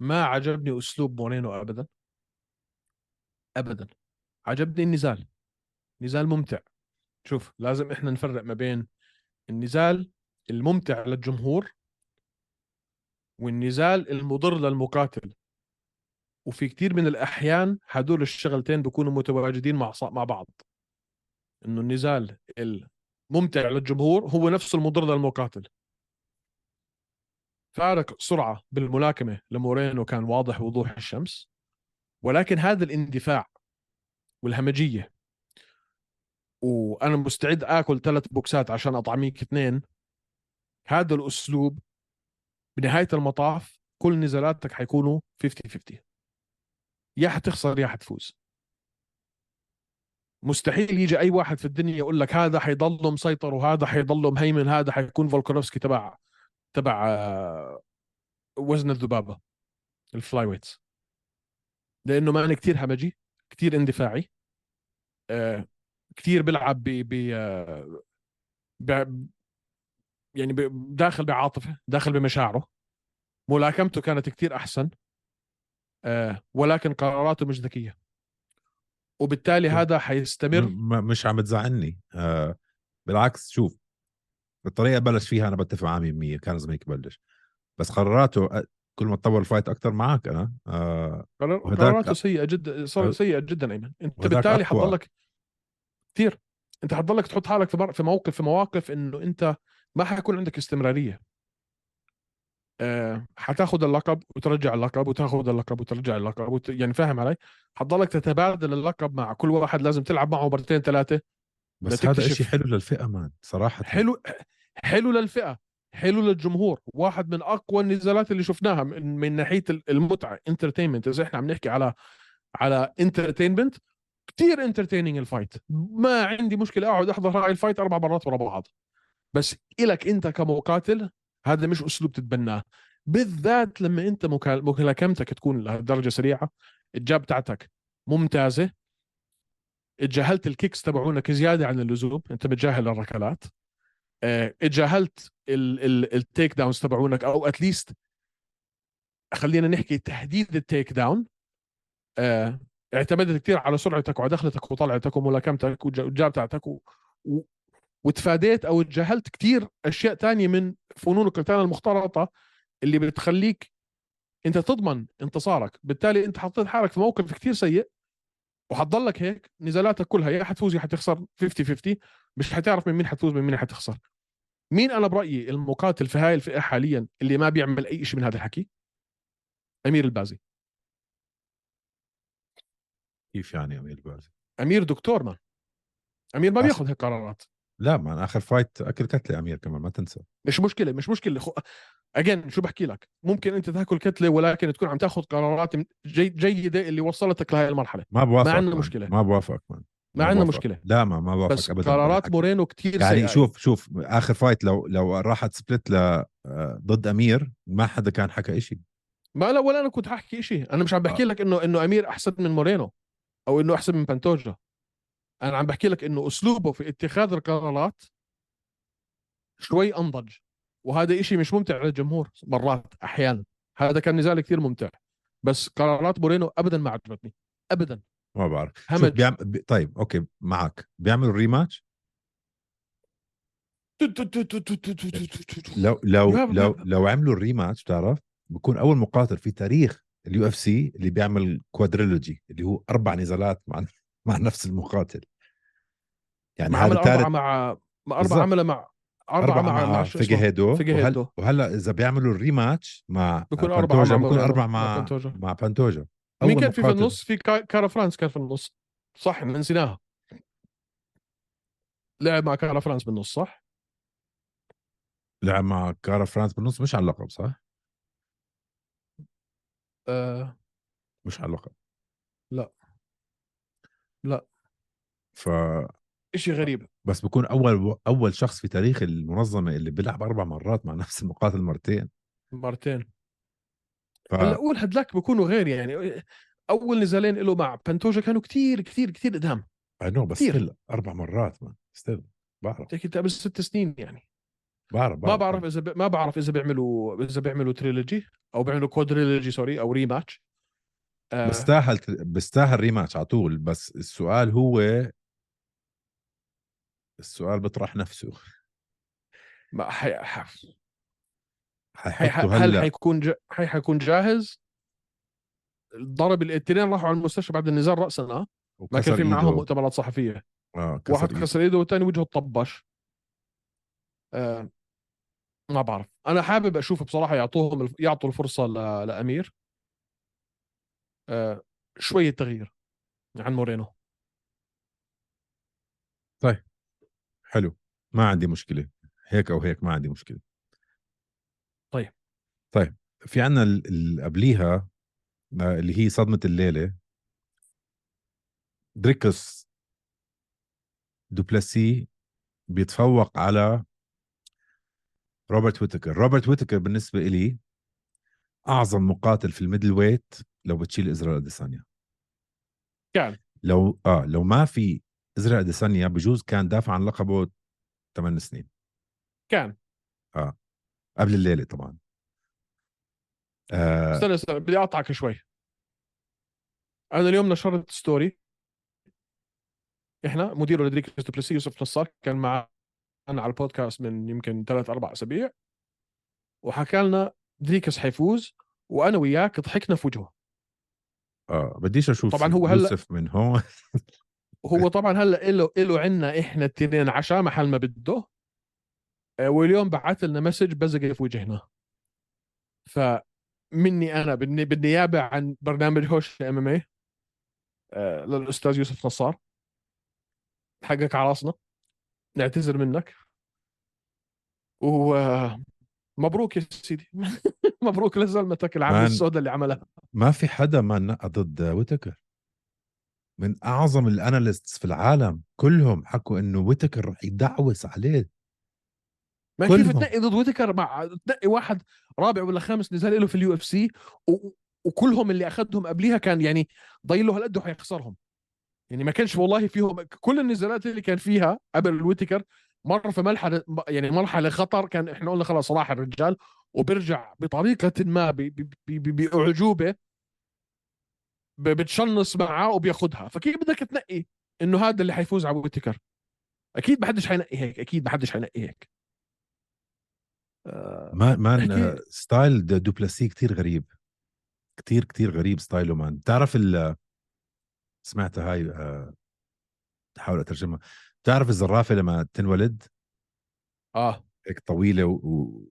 ما عجبني أسلوب مورينو ابدا. ابدا. عجبني النزال. نزال ممتع. شوف لازم إحنا نفرق ما بين النزال الممتع للجمهور والنزال المضر للمقاتل. وفي كتير من الأحيان هدول الشغلتين بيكونوا متواجدين مع مع بعض. إنه النزال الممتع للجمهور هو نفسه المضر للمقاتل. فارق سرعة بالملاكمة لمورينو كان واضح وضوح الشمس ولكن هذا الاندفاع والهمجية. وأنا مستعد آكل ثلاث بوكسات عشان أطعميك اثنين. هذا الأسلوب بنهاية المطاف كل نزالاتك حيكونوا 50 50 يا حتخسر يا حتفوز. مستحيل يجي أي واحد في الدنيا يقول لك هذا حيضل مسيطر وهذا حيضل مهيمن هذا حيكون فولكانوفسكي تبع تبع آه، وزن الذبابة ال flyweights. لأنه man كتير همجي كتير اندفاعي آه، كتير بيلعب ب ب آه، يعني داخل بعاطفة داخل بمشاعره. ملاكمته كانت كتير أحسن. ولكن قراراته مش ذكية وبالتالي. هذا حيستمر مش عم تزعلني آه بالعكس شوف الطريقة بلش فيها أنا بتفق معاه 100% كان لازم هيك يبلش بس قراراته كل ما تطور الفايت أكتر معك أنا آه قراراته سيئة جدا صار. سيئة جدا أيمن أنت بالتالي. حتضلك كثير أنت حتضلك تحط حالك في موقف في مواقف إنه أنت ما حيكون عندك استمرارية أه حتاخذ اللقب وترجع اللقب وتاخذ اللقب وترجع اللقب وت... يعني فاهم علي؟ حتضلك تتبادل اللقب مع كل واحد لازم تلعب معه مرتين ثلاثة بس هذا إشي حلو للفئة مان صراحة. حلو حلو للفئة حلو للجمهور واحد من أقوى النزالات اللي شفناها من, من ناحية المتعة انترتينمنت إذا إحنا عم نحكي على على entertainment كثير entertaining ال fight ما عندي مشكلة أقعد أحضر هاي ال fight أربع مرات ورا بعض. بس إلك أنت كمقاتل هذا مش أسلوب تتبناه. بالذات لما أنت ملاكمتك تكون لهالدرجة سريعة ال jab تاعتك ممتازة اتجاهلت ال kicks تبعونك زيادة عن اللزوم أنت متجاهل الركلات آه، اتجاهلت ال- ال- ال takedowns تبعونك أو at least خلينا نحكي تهديد التيك داون آه، اعتمدت كثير على سرعتك ودخلتك وطلعتك وملاكمتك والج- والجاب تاعتك و... وتفاديت أو تجاهلت كثير أشياء تانية من فنون القتال المختلطة اللي بتخليك أنت تضمن انتصارك. بالتالي أنت حطيت حالك في موقف كثير سيء وحتضلك هيك نزالاتك كلها يا حتفوز يا حتخسر 50 50 مش حتعرف من مين حتفوز من مين حتخسر. مين أنا برأيي المقاتل في هاي الفئة حاليا اللي ما بيعمل أي شيء من هذا الحكي؟ أمير البازي. كيف يعني أمير بازي أمير دكتور man أمير ما بياخذ هيك قرارات لا من آخر fight اكل كتله أمير كمان ما تنسى مش مشكلة مش مشكلة خو... again شو بحكي لك ممكن أنت تاكل كتله ولكن تكون عم تاخذ قرارات جي... جيدة اللي وصلتك لهي المرحلة ما بوافق ما عندنا man. مشكلة. ما بوافق من ما عندنا. مشكلة لا ما ما بوافق بس ابدا قرارات. مورينو كثير يعني سيئة. شوف شوف آخر fight لو لو راحت split ل آه، ضد أمير ما حدا كان حكى إشي ما لا ولا أنا كنت حاحكي شيء أنا مش عم بحكي لك إنه إنه أمير أحسن من مورينو أو إنه أحسن من بانتوجا أنا عم بحكي لك انه اسلوبه في اتخاذ القرارات شوي انضج وهذا إشي مش ممتع للجمهور مرات أحيانا هذا كان نزال كثير ممتع بس قرارات مورينو ابدا ما عجبتني ابدا ما بعرف همج. بيعم... بي... طيب okay معك بيعملوا rematch لو لو لو لو عملوا ال rematch بتعرف بكون اول مقاتل في تاريخ اليو اف سي اللي بيعمل quadrilogy اللي هو أربع نزالات مع مع نفس المقاتل يعني مع هذا عمل مع مع. أربعة عملها مع أربعة مع مع؟ فيجيريدو فيجيريدو. وهل... وهلا إذا بيعملوا ال rematch مع بكون أربعة مع بكون أربع مع بانتوجا. مع بانتوجا مين كان في في. النص في كا- كارا فرانس كان في النص صح نسيناها لعب مع كارا فرانس بالنص صح لعب مع كارا فرانس بالنص مش على اللقب صح؟ آه مش على اللقب لا. لا. ف إشي غريب. بس بكون أول أول شخص في تاريخ المنظمة اللي بيلعب أربع مرات مع نفس المقاتل مرتين. مرتين. ف... هلأ أول هدلاك بيكونوا غير يعني أول نزالين له مع بانتوجا كانوا كتير كتير كتير قدام. no بس كتير. أربع مرات ما still بعرف. هيك قبل ست سنين يعني. بعرف ما بعرف إذا ب... ما بعرف إذا بيعملوا إذا بيعملوا trilogy أو بيعملوا quadrilogy sorry أو rematch آه بستاهل بستاهل rematch على طول بس السؤال هو السؤال بيطرح نفسه ما حي... هل حيكون ج... حي... حيكون جاهز ضرب الاثنين راحوا على المستشفى بعد النزال راسا آه؟ ما كان في معهم. مؤتمرات صحفية كسر واحد إيده. كسر إيده والثاني وجهه طبش آه ما بعرف أنا حابب أشوف بصراحة يعطوهم. يعطوا الفرصة ل... لأمير آه شوية تغيير عن مورينو. حلو. ما عندي مشكلة. هيك أو هيك ما عندي مشكلة. طيب. طيب في عنا ال- اللي قبليها آه، اللي هي صدمة الليلة. دريكس دوبلاسي بيتفوق على روبرت ويتكر. روبرت ويتكر بالنسبة إلي أعظم مقاتل في ال middleweight. لو بتشيل ازرائيل اديسانيا كان. لو آه لو ما في إسرائيل أديسانيا بجوز كان دافع عن لقبه 8 سنين. كان. قبل الليلة طبعا. آه. استنى استنى بدي أقطعك شوي. أنا اليوم نشرت story. إحنا مدير دريكس دوبلسي يوسف نصار كان معنا على البودكاست من يمكن ثلاث أربع أسابيع. وحكى لنا دريكس حيفوز وأنا وياك ضحكنا في وجهه. آه بديش أشوف طبعاً هو هلأ- يوسف من هون. وهو طبعا هلأ له له عنا إحنا التنين عشاء محل ما بده. آه، واليوم بعث لنا مسج بزق في وجهنا. فمني أنا بالني- بالنيابة عن برنامج هوش إم إم اي للأستاذ يوسف نصار. حقك على راسنا. نعتذر منك. ومبروك يا سيدي. مبروك لزلمتك العمل man. السوداء اللي عملها. ما في حدا ما نقى ضد ويتكر. من أعظم ال analysts في العالم كلهم حكوا إنه ويتكر رح يدعوس عليه. man كيف. تنقي ضد ويتكر؟ مع تنقي واحد رابع ولا خامس نزال له في ال UFC و... وكلهم اللي اخذهم قبليها كان يعني ضايل له هالقد وحيخسرهم. يعني ما كانش والله فيهم كل النزالات اللي كان فيها قبل الويتكر مر في مرحلة يعني مرحلة خطر كان إحنا قلنا خلاص راح الرجال وبرجع بطريقة ما ب- ب- ب- بأعجوبة بتشنص معاه وبياخذها فكيف بدك تنقي إنه هذا اللي حيفوز على ويتكر؟ أكيد ما حدش حينقي هيك أكيد ما حدش حينقي هيك. آه، ما man آه، style دوبلسي كتير غريب. كتير كتير غريب style ه man. بتعرف ال سمعتها هاي آه، بحاول أترجمها. بتعرف الزرافة لما تنولد؟ آه. هيك طويلة و, و...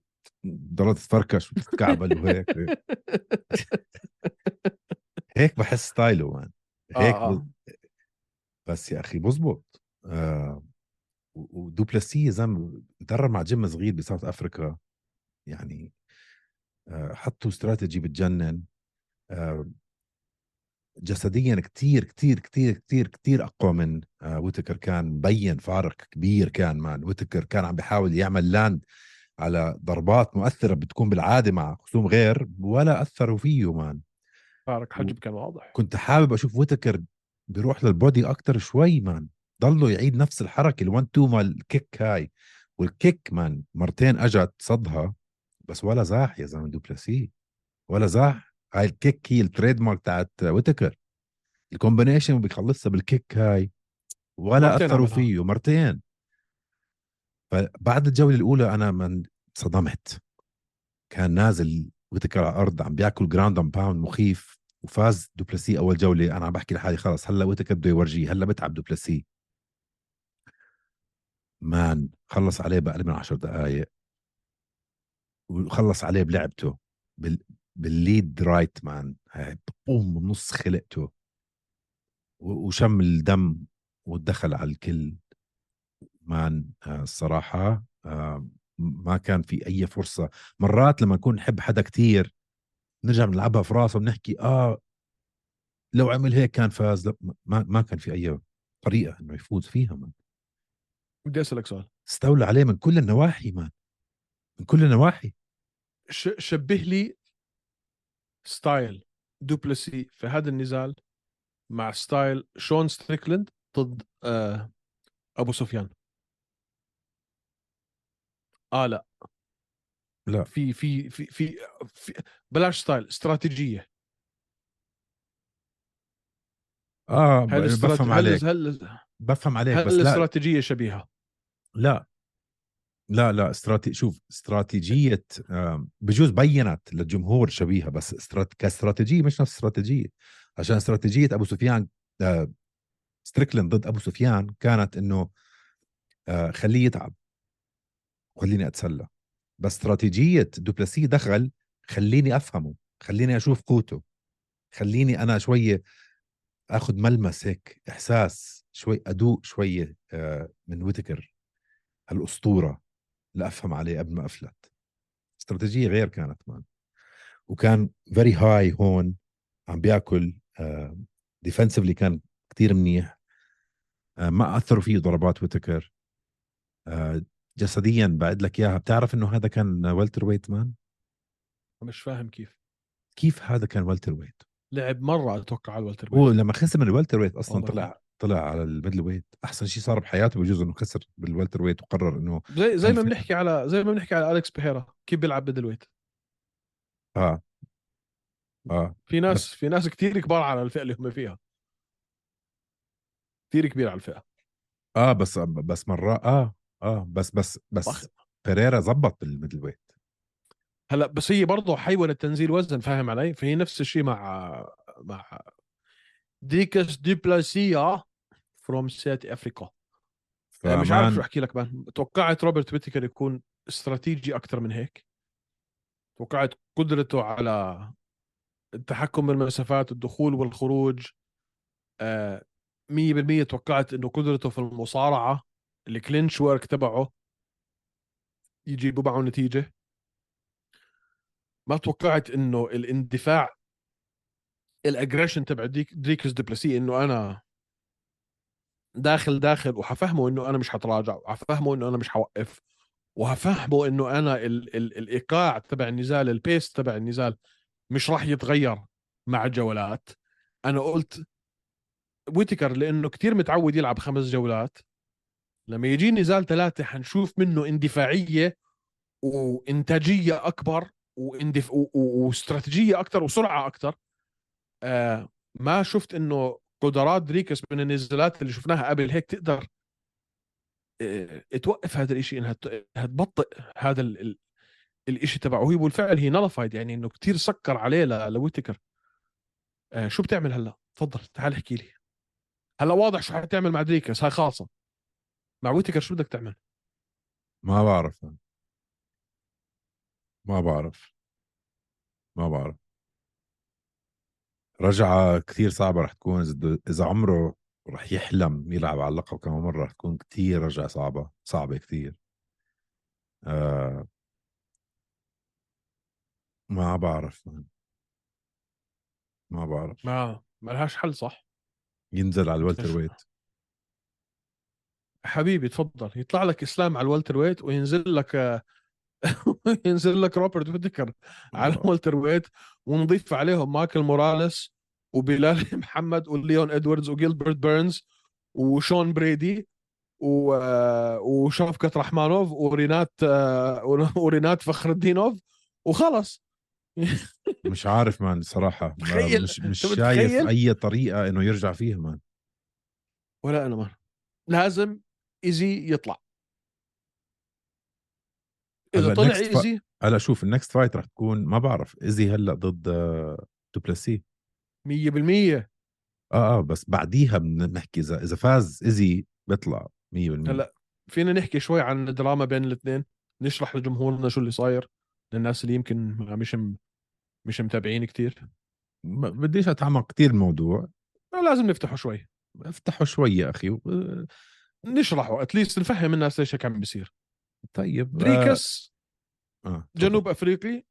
ضلت تفركش وتتكعبل وهيك. هيك بحس style ه man هيك آه، آه. ب... بس يا أخي بزبط. آه... و- ودوبلسي يا زلمه درب مع جيم صغير ب South Africa. يعني آه... حطوا استراتيجي بتجنن. آه... جسديا كتير كتير كتير كتير كتير أقوى من آه ويتكر كان مبين فارق كبير كان man. ويتكر كان عم بيحاول يعمل land على ضربات مؤثرة بتكون بالعادة مع خصوم غير ولا أثروا فيه man. فارق حجم كان واضح. كنت حابب أشوف ويتكر بيروح لل body أكتر شوي man. ضله يعيد نفس الحركة ال one two مع ال kick هاي. وال kick man مرتين أجت صدها بس ولا زاح يا زلمة دوبلسي. ولا زاح ال kick هي ال trademark تاعت ويتكر ال combination بيخلصها بال kick هاي ولا أثروا. فيه مرتين فبعد الجولة الأولى أنا من صدمت. كان نازل ويتكر على الأرض عم بياكل ground and pound مخيف وفاز دوبلسي أول جولة. أنا عم بحكي لحالي خلص هلأ ويتكر بده يورجيه هلأ بتعب دوبلسي man خلص عليه باقل من عشر دقائق وخلص عليه بلعبته بال... بال lead right man هاي boom بنص خلقته وشم الدم ودخل على الكل. man آه، الصراحة آه، ما كان في أي فرصة. مرات لما نكون نحب حدا كتير نرجع بنلعبها في راسه بنحكي آه لو عمل هيك كان فاز. ما, ما كان في أي طريقة إنه يفوز فيها man بدي أسألك سؤال. استولى عليه من كل النواحي man من كل النواحي. شبه لي style دوبلسي في هذا النزال مع style شون ستريكلند ضد آه أبو سفيان. آه لا. لا. في في في في, في بلاش style استراتيجية. آه هل بفهم عليك. هل بفهم عليك هل بس لا. الاستراتيجية شبيهة؟ لا. لا لا استراتي شوف استراتيجية آم، بجوز بينت للجمهور شبيهة بس استرات... كاستراتيجية مش نفس استراتيجية. عشان استراتيجية أبو سفيان آه، ستريكلاند ضد أبو سفيان كانت إنه آه، خليه يتعب. وخليني أتسلى. بس استراتيجية دوبلسي دخل خليني أفهمه. خليني أشوف قوته. خليني أنا شوية أخذ ملمس هيك إحساس شوي أدوق شوية آه، من ويتكر. هالأسطورة لأفهم عليه قبل ما أفلت. استراتيجية غير كانت man وكان very هاي هون عم بيأكل defensively كان كتير منيح آه، ما أثروا فيه ضربات ويتكر آه، جسديا بعد لك إياها. بتعرف إنه هذا كان welterweight man مش فاهم كيف. كيف هذا كان welterweight لعب مرة أتوقع على ال welterweight. لما خسر من ال welterweight أصلا طلع طلع على ال middleweight. أحسن شيء صار بحياته بجوز إنه خسر بال welterweight وقرر إنه زي زي ما. بنحكي على زي ما بنحكي على أليكس بيريرا كيف بيلعب بال middleweight. آه. آه. في ناس في ناس كثير كبار على الفئة اللي هم فيها. كثير كبير على الفئة. آه بس بس مرات آه آه بس بس بس بيريرا زبط بال middleweight. هلأ بس هي برضه حيوانة تنزيل وزن فاهم علي؟ فهي نفس الشيء مع مع دريكس دوبلسي from South Africa مش عارف شو أحكي لك man. توقعت روبرت ويتكر يكون استراتيجي أكثر من هيك. توقعت قدرته على التحكم بالمسافات الدخول والخروج. آه، 100% توقعت إنه قدرته في المصارعة ال clinch work تبعه يجيبوا معه نتيجة. ما توقعت إنه الاندفاع ال aggression تبع ديك دريكس ديبلسي إنه أنا داخل داخل وحفهمه إنه أنا مش حتراجع وحفهمه إنه أنا مش حوقف وهفهمه إنه أنا ال ال الإيقاع تبع النزال ال pace تبع النزال مش راح يتغير مع الجولات أنا قلت ويتكر لأنه كتير متعود يلعب خمس جولات. لما يجي نزال ثلاثة حنشوف منه اندفاعية وإنتاجية أكبر واندف... و... و... واستراتيجية أكثر وسرعة أكثر آه ما شفت إنه قدرات دريكس من النزالات اللي شفناها قبل هيك تقدر آه، توقف هذا الإشي إنها تبطئ هذا ال... ال... الإشي تبعه. هي بالفعل هي نلفايد يعني إنه كتير سكر عليه ل... لويتكر. آه شو بتعمل هلأ؟ تفضل تعال احكي لي. هلأ واضح شو حتعمل مع دريكس هاي خالصه مع ويتكر شو بدك تعمل؟ ما بعرف. ما بعرف. ما بعرف. رجعة كثير صعبة رح تكون إذا- عمره رح يحلم يلعب على اللقب كمان مرة رح تكون كثير رجعة صعبة صعبة كثير آه ما بعرف man. ما بعرف ما ما لهاش حل صح ينزل على ال welter؟ weight حبيبي تفضل يطلع لك إسلام على ال welterweight وينزل لك آه، ينزل لك روبرت ويتكر على آه. ال welterweight ونضيف عليهم مايكل موراليس وبلال محمد وليون إدواردز وجيلبرت بيرنز وشون بريدي و... آه، وشوفكت رحمانوف ورينات آه، ورينات فخر الدينوف وخلص مش عارف man صراحة. تخيل- مش مش شايف؟ أي طريقة إنه يرجع فيها man. ولا أنا ما لازم إيزي يطلع. إذا طلع ايزي هلأ شوف ال next fight رح تكون ما بعرف إزي هلأ ضد آه، دوبلسي 100% آه آه بس بعديها بنحكي إذا إذا فاز ايزي بيطلع 100% هلأ فينا نحكي شوي عن دراما بين الاثنين نشرح لجمهورنا شو اللي صاير للناس اللي يمكن مش م- مش متابعين كتير. ما بديش أتعمق كثير الموضوع لازم نفتحه شوي. افتحه شوي يا أخي و- نشرحه at least نفهم الناس ليش هيك عم بيصير. طيب دريكس آه. آه. جنوب أفريقي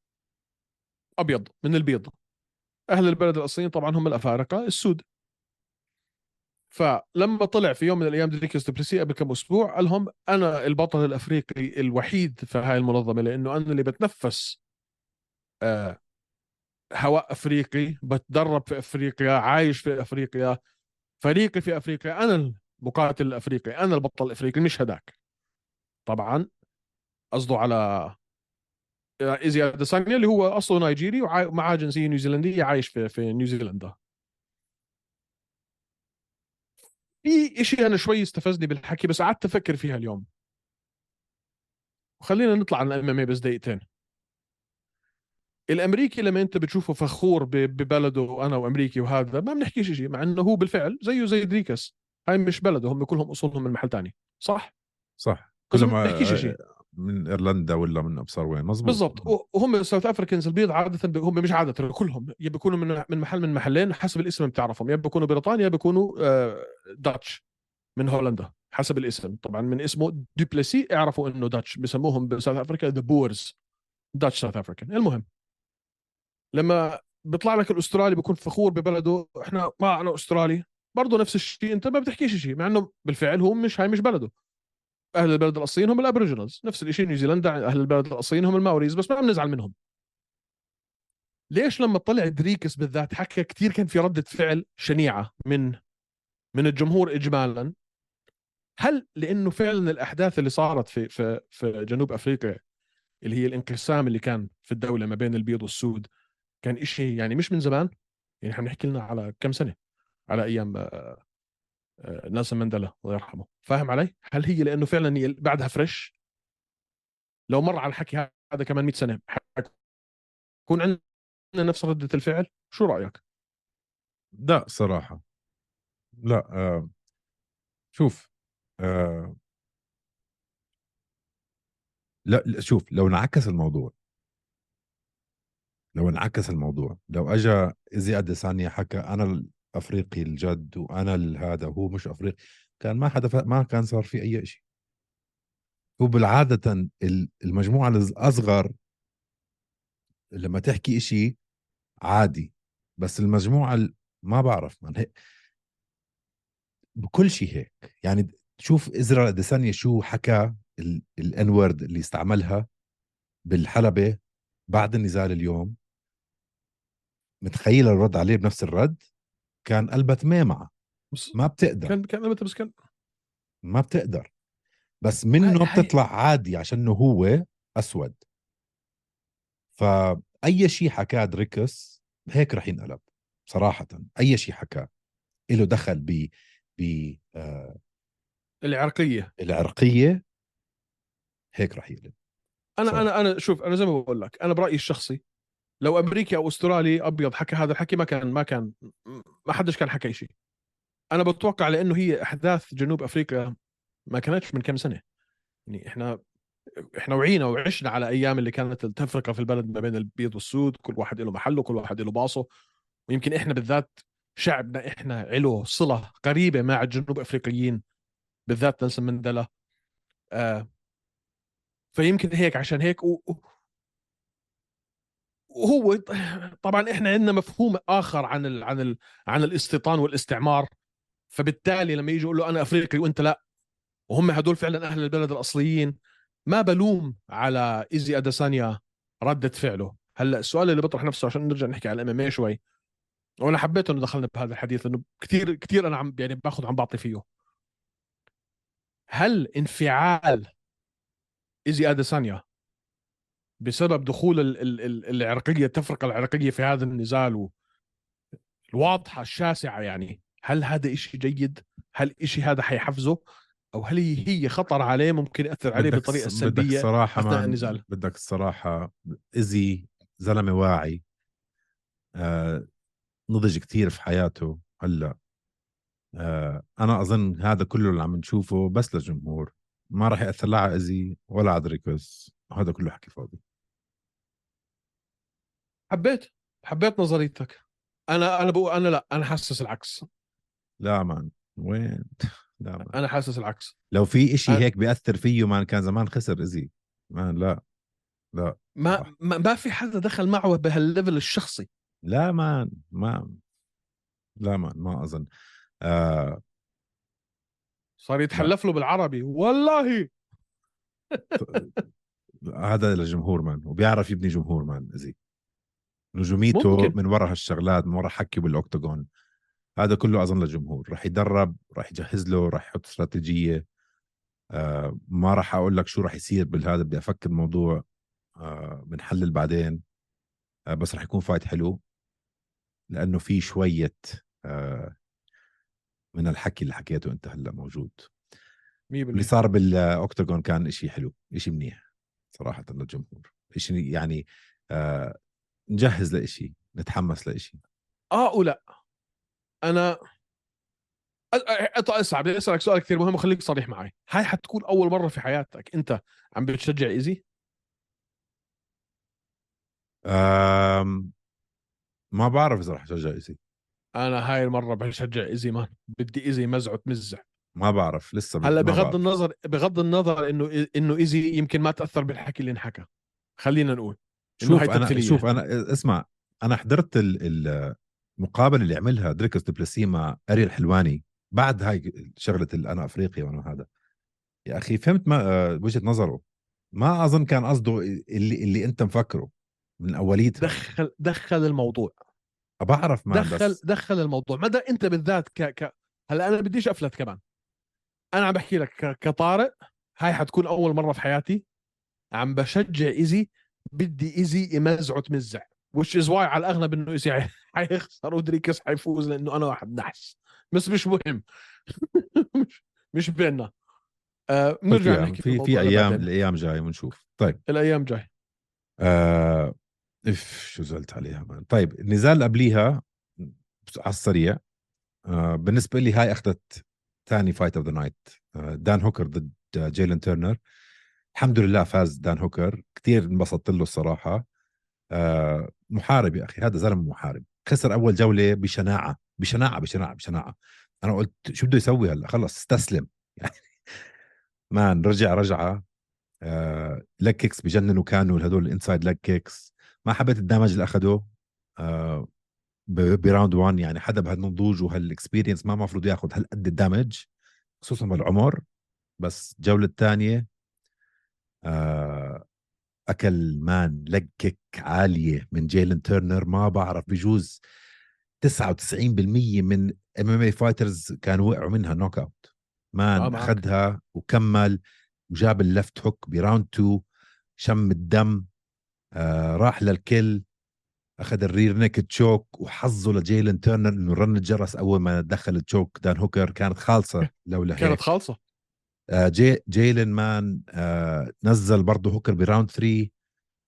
أبيض من البيض أهل البلد الأصليين طبعا هم الأفارقة السود فلما طلع في يوم من الأيام دريكس دوبلسي قبل كم أسبوع قال لهم أنا البطل الأفريقي الوحيد في هاي المنظمة لأنه أنا اللي بتنفس آه هواء أفريقي بتدرب في أفريقيا عايش في أفريقيا فريقي في أفريقيا أنا المقاتل الأفريقي أنا البطل الأفريقي مش هداك طبعا قصده على ايزي اديسانيا اللي هو أصله نيجيري ومعاه جنسية نيوزيلندية عايش في في نيوزيلندا. في شيء أنا شوي استفزني بالحكي بس قعدت أفكر فيها اليوم. وخلينا نطلع عن الإم بس دقيقتين. الأمريكي لما أنت بتشوفه فخور ببلده وأنا وأمريكي وهذا ما بنحكيش شيء مع إنه هو بالفعل زيه زي دريكس. هاي مش بلده هم كلهم أصولهم من محل تاني. صح؟ صح. بس كل ما بنحكيش شيء. من إيرلندا ولا من أبصر وين مزبوط. بالضبط. وهم ال South Africans البيض عادة هم مش عادة كلهم يا بيكونوا من من محل من محلين حسب الاسم بتعرفهم. يا بيكونوا بريطانيا يا بيكونوا آه، Dutch من هولندا حسب الاسم. طبعا من اسمه دوبلسي اعرفوا إنه Dutch بسموهم ب South Africa the Boers Dutch South African المهم لما بيطلع لك الأسترالي بيكون فخور ببلده إحنا ما أنا أسترالي برضه نفس الشيء أنت ما بتحكيش شيء مع إنه بالفعل هو مش هاي مش بلده. أهل البلد الاصليين هم ال Aboriginals. نفس الشيء نيوزيلندا أهل البلد الاصليين هم ال Maoris بس ما بنزعل منهم. ليش لما طلع دريكس بالذات حكى كثير كان في ردة فعل شنيعة من من الجمهور اجمالا؟ هل لأنه فعلا الأحداث اللي صارت في في في جنوب أفريقيا اللي هي الانقسام اللي كان في الدولة ما بين البيض والسود كان إشي يعني مش من زمان؟ يعني إحنا بنحكي لنا على كم سنة؟ على أيام آه، نيلسون مانديلا الله يرحمه فاهم علي هل هي لأنه فعلا بعدها فريش لو مر على الحكي هذا كمان 100 سنة حيكون عندنا نفس ردة الفعل شو رأيك لا صراحة لا آه. شوف آه. لا شوف لو انعكس الموضوع لو انعكس الموضوع لو اجى ايزي اديسانيا حكى أنا الافريقي الجد وأنا هذا وهو مش أفريقي. كان ما حدا ما كان صار في أي شيء هو بالعادة ال- المجموعة الأصغر لما تحكي إشي عادي بس المجموعة ال- ما بعرف من هيك. بكل شيء هيك. يعني شوف إزرائيل أديسانيا شو حكى ال N word اللي استعملها بالحلبة بعد النزال اليوم. متخيل الرد عليه بنفس الرد؟ كان قلبها تمامعة بس ما بتقدر. كان كان بس كان ما بتقدر. بس منه هاي- هاي- بتطلع عادي عشانه هو أسود. فاي شيء حكاه دريكس هيك رح ينقلب صراحة. أي شيء حكاه. له دخل ب ب آه العرقية. العرقية هيك رح يقلب. أنا صح. أنا أنا شوف أنا زي ما بقول لك أنا برأيي الشخصي لو أمريكي أو أسترالي أبيض حكى هذا الحكي ما كان ما كان ما حدش كان حكى شيء أنا بتوقع لأنه هي أحداث جنوب أفريقيا ما كانتش من كم سنة. يعني إحنا إحنا وعينا وعشنا على أيام اللي كانت التفرقه في البلد ما بين البيض والسود كل واحد له محله كل واحد له باصه. ويمكن إحنا بالذات شعبنا إحنا له صلة قريبة مع الجنوب أفريقيين بالذات نيلسون مانديلا آه فيمكن هيك عشان هيك و... وهو طبعا إحنا عندنا مفهوم آخر عن ال... عن ال... عن الاستيطان والاستعمار فبالتالي لما يجي يقول له أنا أفريقي وأنت لأ وهم هدول فعلا أهل البلد الأصليين ما بلوم على إيزي أديسانيا ردة فعله. هلأ السؤال اللي بيطرح نفسه عشان نرجع نحكي على الإم إم شوي. وأنا حبيت إنه دخلنا بهذا الحديث لأنه كثير كثير أنا عم يعني باخذ عم بعطي فيه. هل انفعال إيزي أديسانيا بسبب دخول ال ال ال العرقية التفرقه العرقية في هذا النزال الواضحة الشاسعة يعني. هل هذا إشي جيد؟ هل إشي هذا حيحفزه؟ أو هل هي خطر عليه ممكن يأثر عليه بدك بطريقة بدك سلبية الصراحة اثناء ما النزال؟ بدك الصراحة إزي زلمة واعي آه نضج كتير في حياته هلأ آه أنا أظن هذا كله اللي عم نشوفه بس للجمهور. ما راح يأثر لا على إزي ولا على دريكوس. هذا كله حكي فاضي. حبيت حبيت نظريتك. أنا أنا بقول أنا لأ أنا حاسس العكس. لا man وين؟ لا man. أنا حاسس العكس. لو في إشي أنا- هيك بيأثر فيه man كان زمان خسر إزي. man لا لا ما ما, ما في حدا دخل معه بهال level الشخصي. لا man ما لا man ما أظن. آه. صار يتحلف له بالعربي. والله! هذا للجمهور man وبيعرف يبني جمهور man زي نجوميته ممكن. من ورا هالشغلات من ورا حكي بال octagon هذا كله أظن للجمهور راح يدرب راح يجهز له راح يحط استراتيجية. آه ما راح أقول لك شو راح يصير بالهذا بدي أفكر الموضوع آه بنحلل بعدين. آه بس راح يكون fight حلو. لأنه في شوية آه من الحكي اللي حكيته أنت هلأ موجود. 100% اللي صار بال octagon كان إشي حلو إشي منيح صراحة للجمهور. إشي يعني آه نجهز لإشي نتحمس لإشي. آه ولا. أنا اسمع بدي أسألك سؤال كثير مهم وخليك صريح معي. هاي حتكون أول مرة في حياتك أنت عم بتشجع إيزي؟ آم ما بعرف إذا رح أشجع إيزي. أنا هاي المرة بشجع إيزي man بدي إيزي مزعه تمزع ما بعرف لسه هلأ ما بغض بعرف. النظر بغض النظر إنه إنه إيزي يمكن ما تأثر بالحكي اللي انحكى. خلينا نقول. شوف أنا. شوف أنا اسمع أنا حضرت ال- ال- المقابله اللي عملها دريكوس دبلسي مع أريل حلواني. بعد هاي شغلة أنا افريقيا وأنا هذا. يا أخي فهمت ما آه، وجهة نظره. ما أظن كان قصده اللي اللي أنت مفكره من اوليتها دخل دخل الموضوع. بعرف ما دخل بس دخل الموضوع. مدى أنت بالذات ك ك هلأ أنا بديش أفلت كمان. أنا عم بحكي لك ك... كطارق هاي حتكون أول مرة في حياتي. عم بشجع ايزي بدي ايزي يمزعه تمزع which is why على الاغلب انه ايزي حي- حيخسر ودريكس حيفوز لإنه أنا واحد نحس. بس مش مهم. مش مش بيننا. آه نرجع في نحكي في, في أيام. الأيام جاية بنشوف طيب. الأيام جاي. آه إف شو زلت عليها مان طيب النزال اللي قبليها على السريع آه بالنسبة لي هاي أخذت ثاني fight of the night دان هوكر ضد جيلن تيرنر. الحمد لله فاز دان هوكر. كثير انبسطت له الصراحة. آه محارب يا أخي هذا زلمة محارب. خسر أول جولة بشناعة بشناعة بشناعة بشناعة. أنا قلت شو بده يسوي هلأ؟ خلص استسلم. يعني man رجع رجعة. آه leg kicks بجننوا كانوا هدول ال inside leg kicks ما حبيت ال damage اللي اخده آه ب round 1 يعني حدا بهالنضوج وهال experience ما المفروض ياخذ هالقد ال damage خصوصا بالعمر. بس الجوله الثانية أكل man leg kick عالية من جيلن تيرنر ما بعرف بجوز 99% من MMA fighters كانوا وقعوا منها knockout man آه،. أخذها وكمل وجاب ال left hook ب round 2 شم الدم آه راح للكل أخذ ال rear naked choke وحظه لجيلن تيرنر إنه رن الجرس أول ما دخل ال choke دان هوكر كانت خالصة لولا هيك. كانت خالصة. آه، جي جيلن man آه نزل برضه هوكر ب round 3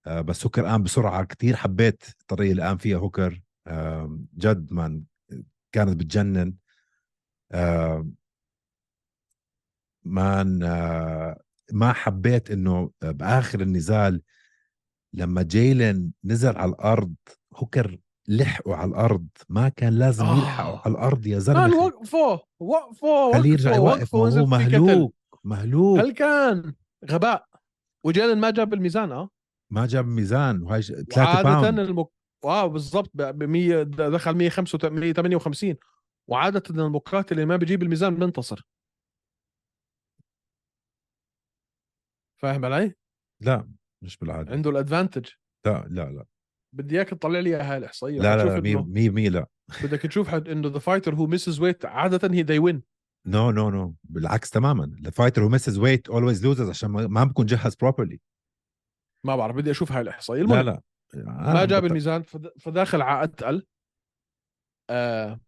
آه، بس هوكر قام بسرعة كتير حبيت الطريقة اللي قام فيها هوكر آه، جد man كانت بتجنن آه، man آه، ما حبيت إنه بآخر النزال لما جيلن نزل على الأرض هوكر لحقوا على الأرض ما كان لازم آه. يلحقوا على الأرض يا زلمة وقفوا وقفوا خليه يرجع يوقف ما وقفوا، هو نزل في قتل. مهلوك مهلوك. هل كان غباء؟ وجيلن ما جاب الميزان آه. ما جاب ميزان وهي 3 وعادة pound المك... wow بالضبط ب 100 دخل 158 وعادة المقاتل اللي ما بيجيب الميزان بينتصر. فاهم علي؟ لا مش بالعادة. عنده ال advantage لا لا لا. بدي إياك تطلع لي إياها الاحصائيه لا لا إنه 100 100 لا. بدك تشوف إنه the fighter who misses weight عادة he they win no no no بالعكس تماما. ال fighter who misses weight always loses عشان ما بكون جهز properly ما بعرف بدي أشوف هاي الإحصائية. لا المهم لا. ما جاب الميزان فد- فداخل على أتقل. آه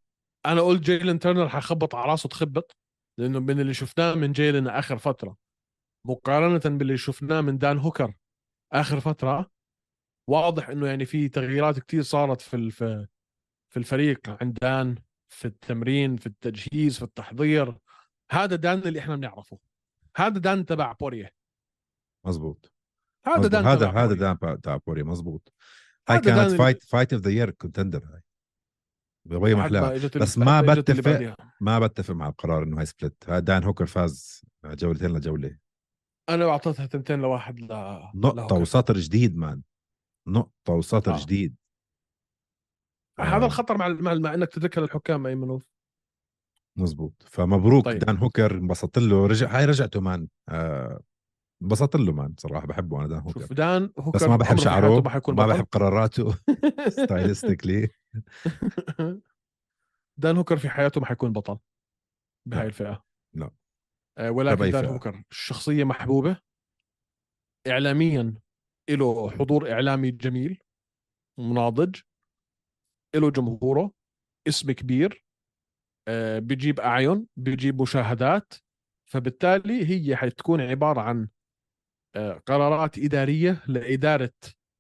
أنا قلت جيلن تيرنر حخبط على راسه تخبط لأنه من اللي شفناه من جيلن آخر فترة. مقارنة باللي شفناه من دان هوكر آخر فترة واضح إنه يعني في تغييرات كتير صارت في الف... في الفريق عند دان. في التمرين في التجهيز في التحضير. هذا دان اللي إحنا بنعرفه. هذا دان تبع بوريه مزبوط هذا مزبوط. دان هذا تبع هذا. دان تاع بوري مزبوط هاي كانت fight fight of the year contender هاي بغير محلاها بس ما بتفق. ما بتفق مع القرار إنه هاي split دان هوكر فاز جولتين لجولة. أنا اعطيتها تنتين لواحد ل... نقطة لهوكر. وسطر جديد man نقطة وسطر آه. جديد. هذا آه. الخطر مع مع, إنك تتركها للحكام ايمن مزبوط فمبروك طيب. دان هوكر انبسطت له رجع هاي رجعته man آه، انبسطت له man صراحة بحبه أنا دان هوكر شوف دان هوكر بس ما بحب شعره ما ما. بحب قراراته stylistically دان هوكر في حياته ما حيكون بطل بهاي. الفئة لا. آه، ولكن دان. هوكر شخصية محبوبة اعلاميا له حضور إعلامي جميل مناضج له جمهوره اسم كبير آه، بيجيب أعين بيجيب مشاهدات فبالتالي هي حتكون عبارة عن آه، قرارات إدارية لإدارة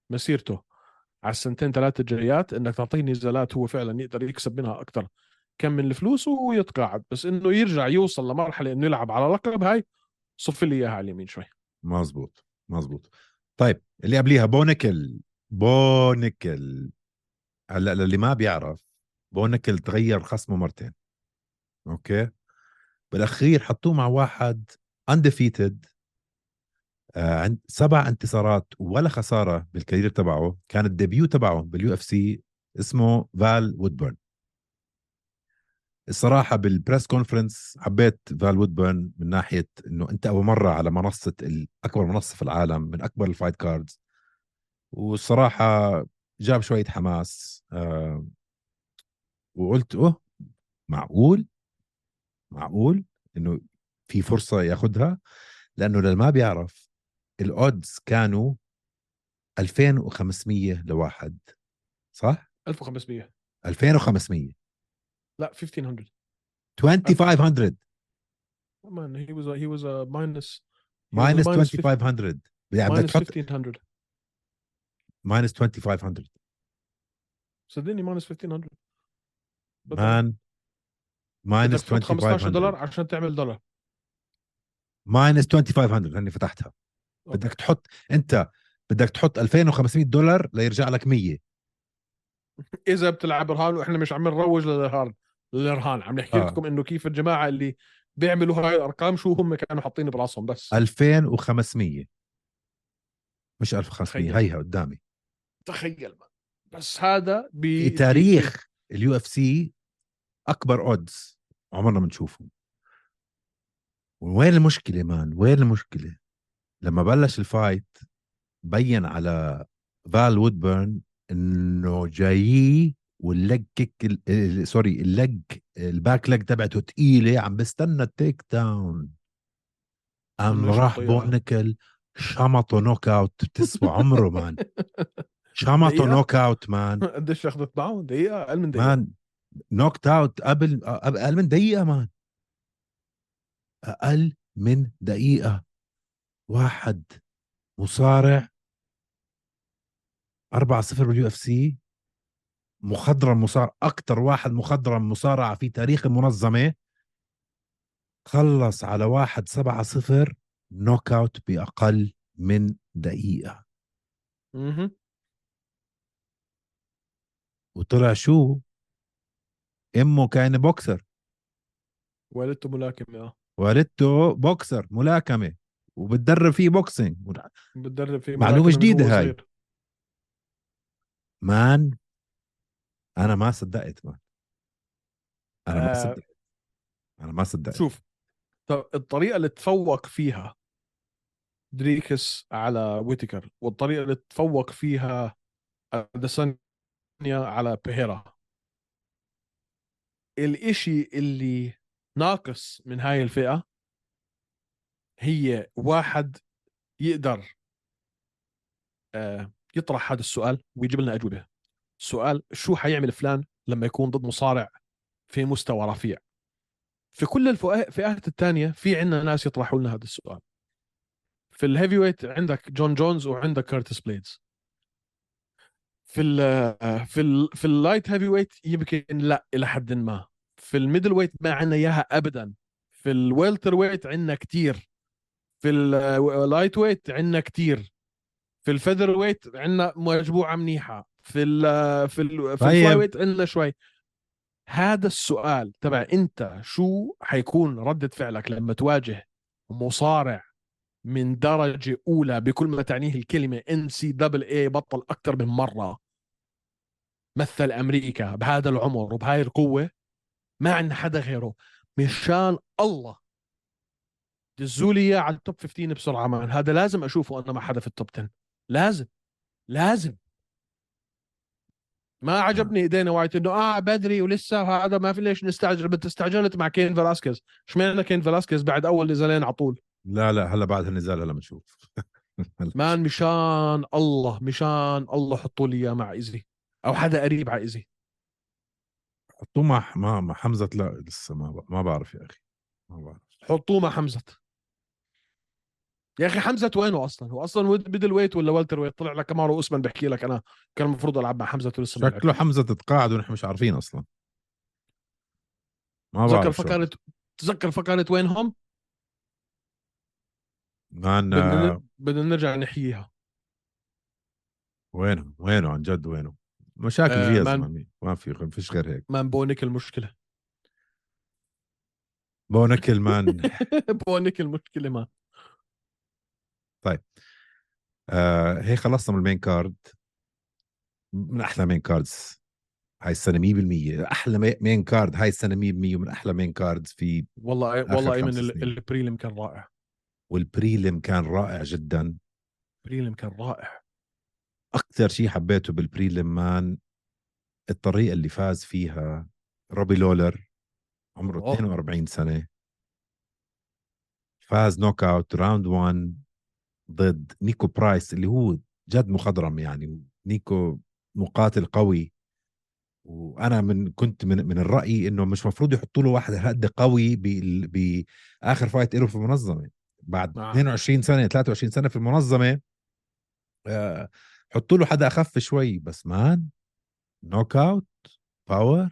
مسيرته. على السنتين ثلاثة الجايات إنك تعطيه نزالات هو فعلا يقدر يكسب منها أكثر كم من الفلوس ويتقاعد بس إنه يرجع يوصل لمرحلة إنه يلعب على لقب هاي صف لي إياها على اليمين شوي. مزبوط مزبوط. طيب اللي قبليها بو نيكل بو نيكل. هلأ للي ما بيعرف بو نيكل تغير خصمه مرتين okay؟ بالأخير حطوه مع واحد undefeated آه عند سبع انتصارات ولا خسارة بال career تبعه كان ال debut تبعه بال UFC اسمه فال وودبرن. الصراحة بال press conference حبيت فال وودبرن من ناحية إنه أنت أول مرة على منصة أكبر منصة في العالم من أكبر ال fight cards والصراحة جاب شوية حماس آه وقلت أوه معقول؟ معقول إنه في فرصة ياخدها؟ لأنه للي ما بيعرف ال odds كانوا 2500 لواحد صح؟ 1500 2500 لا 1500 2500 man he was a, he was a minus he minus 50 2500 يعني بدك تحط 1500 minus 2500 صدقني minus 1500 بدك- man. minus تحط 15 دولار 2500 عشان تعمل دولار ماينس 2500 هني فتحتها. okay. بدك تحط أنت بدك تحط 2500 دولار ليرجع لك 100 إذا بتلعب رهان وإحنا مش عم نروج للرهان للرهان. عم نحكي آه. لكم إنه كيف الجماعة اللي بيعملوا هاي الأرقام شو هم كانوا حاطين براسهم بس. 2500 مش 1500 تخيل. هيها قدامي. تخيل بس هذا ب في تاريخ ال UFC أكبر odds عمرنا ما نشوفهم. وين المشكلة man؟ وين المشكلة؟ لما بلش ال fight بين على فال وودبرن إنه جاي وال leg kick sorry ال leg ال back leg تبعته تقيلة عم بستنى ال takedown قام راح. Bo Nickal شمطه knockout بتسوى عمره man. شمطه؟ knockout man قديش أخذت معه دقيقة أقل من دقيقة. man knocked out قبل أقل من دقيقة man أقل من دقيقة. واحد مصارع 4 0 بال UFC مخضرم مصارع أكثر واحد مخضرم مصارعه في تاريخ المنظمة خلص على واحد 7 0 knockout بأقل من دقيقة. مهم. وطلع شو؟ إمه كان بوكسر. والدته ملاكمة آه. والدته بوكسر ملاكمة. وبتدرب فيه boxing. بتدرب في معلومة ملاكمة من جديدة هو هاي. صغير. man أنا ما صدقت man. أنا ما آه، صدقت. أنا ما صدقت. شوف الطريقة اللي تفوق فيها دريكس على ويتكر والطريقة اللي تفوق فيها اديسانيا على بيهيرا الإشي اللي ناقص من هاي الفئة هي واحد يقدر آه، يطرح هذا السؤال ويجيب لنا أجوبة. سؤال شو حيعمل فلان لما يكون ضد مصارع في مستوى رفيع؟ في كل الفئات الثانية في عندنا ناس يطرحوا لنا هذا السؤال. في ال heavyweight عندك جون جونز وعندك كارتس بليدز في ال في ال في ال light heavyweight يمكن لا إلى حد ما في ال middleweight ما عندنا اياها ابدا في ال welterweight عندنا كتير في ال lightweight عندنا كتير في ال featherweight عندنا مجموعه منيحه في ال في ال في طيب. ال flyweight عندنا شوي هذا السؤال تبع انت شو حيكون ردة فعلك لما تواجه مصارع من درجة أولى بكل ما تعنيه الكلمة NC double A بطل أكثر من مرة مثل أمريكا بهذا العمر وبهاي القوة ما عندنا حدا غيره. مشان الله. دزوا لي إياه على ال top 15 بسرعة man. هذا لازم أشوفه أنا مع حدا في ال top 10 لازم. لازم. ما عجبني دينا وايت إنه آه بدري ولسه هذا ما في ليش نستعجل. بنت استعجلت مع كين فلاسكيز. إشمعنى كين فلاسكيز بعد أول نزالين على طول لا لا هلا بعد النزال هلا بنشوف. man مشان الله مشان الله حطوا لي إياه مع إيزي. أو حدا قريب على ايزي حطوه مع مع مع حمزة لا لسه ما ب- ما بعرف يا أخي. ما بعرف. حطوه مع حمزة. يا أخي حمزة وينه أصلا. هو أصلا middleweight ولا welterweight؟ طلع لك كمارو اسمان بحكي لك أنا. كان المفروض ألعب مع حمزة ولسه ما شكله حمزة تتقاعد ونحن مش عارفين أصلا. ما تذكر بعرف شو. فقره تذكر فقره وينهم؟ مان بدنا آه، بدنا نرجع نحييها. وينه وينه عن جد وينه؟ مشاكل آه، فيها مان- ما في ما فيش غير هيك. مان بونيك المشكلة. بونكل مان. بونيك المشكلة ما آه هيك خلصنا من المين كارد. من أحلى مين كاردز. هاي السنة 100% أحلى مي- مين كارد. هاي السنة 100% ومن أحلى مين كاردز في والله آخر والله even ال prelim كان رائع. وال prelim كان رائع جدا. prelim كان رائع. أكثر شيء حبيته بال prelim man الطريقة اللي فاز فيها روبي لولر عمره أوه. 42 سنة فاز knockout round 1 ضد نيكو برايس اللي هو جد مخضرم يعني نيكو مقاتل قوي وأنا من كنت من من الرأي إنه مش مفروض يحطوا له واحد هالقد قوي باخر fight له في المنظمة بعد نعم. 22 سنة 23 سنة في المنظمة آه، حطوا له حدا أخف شوي بس man knockout power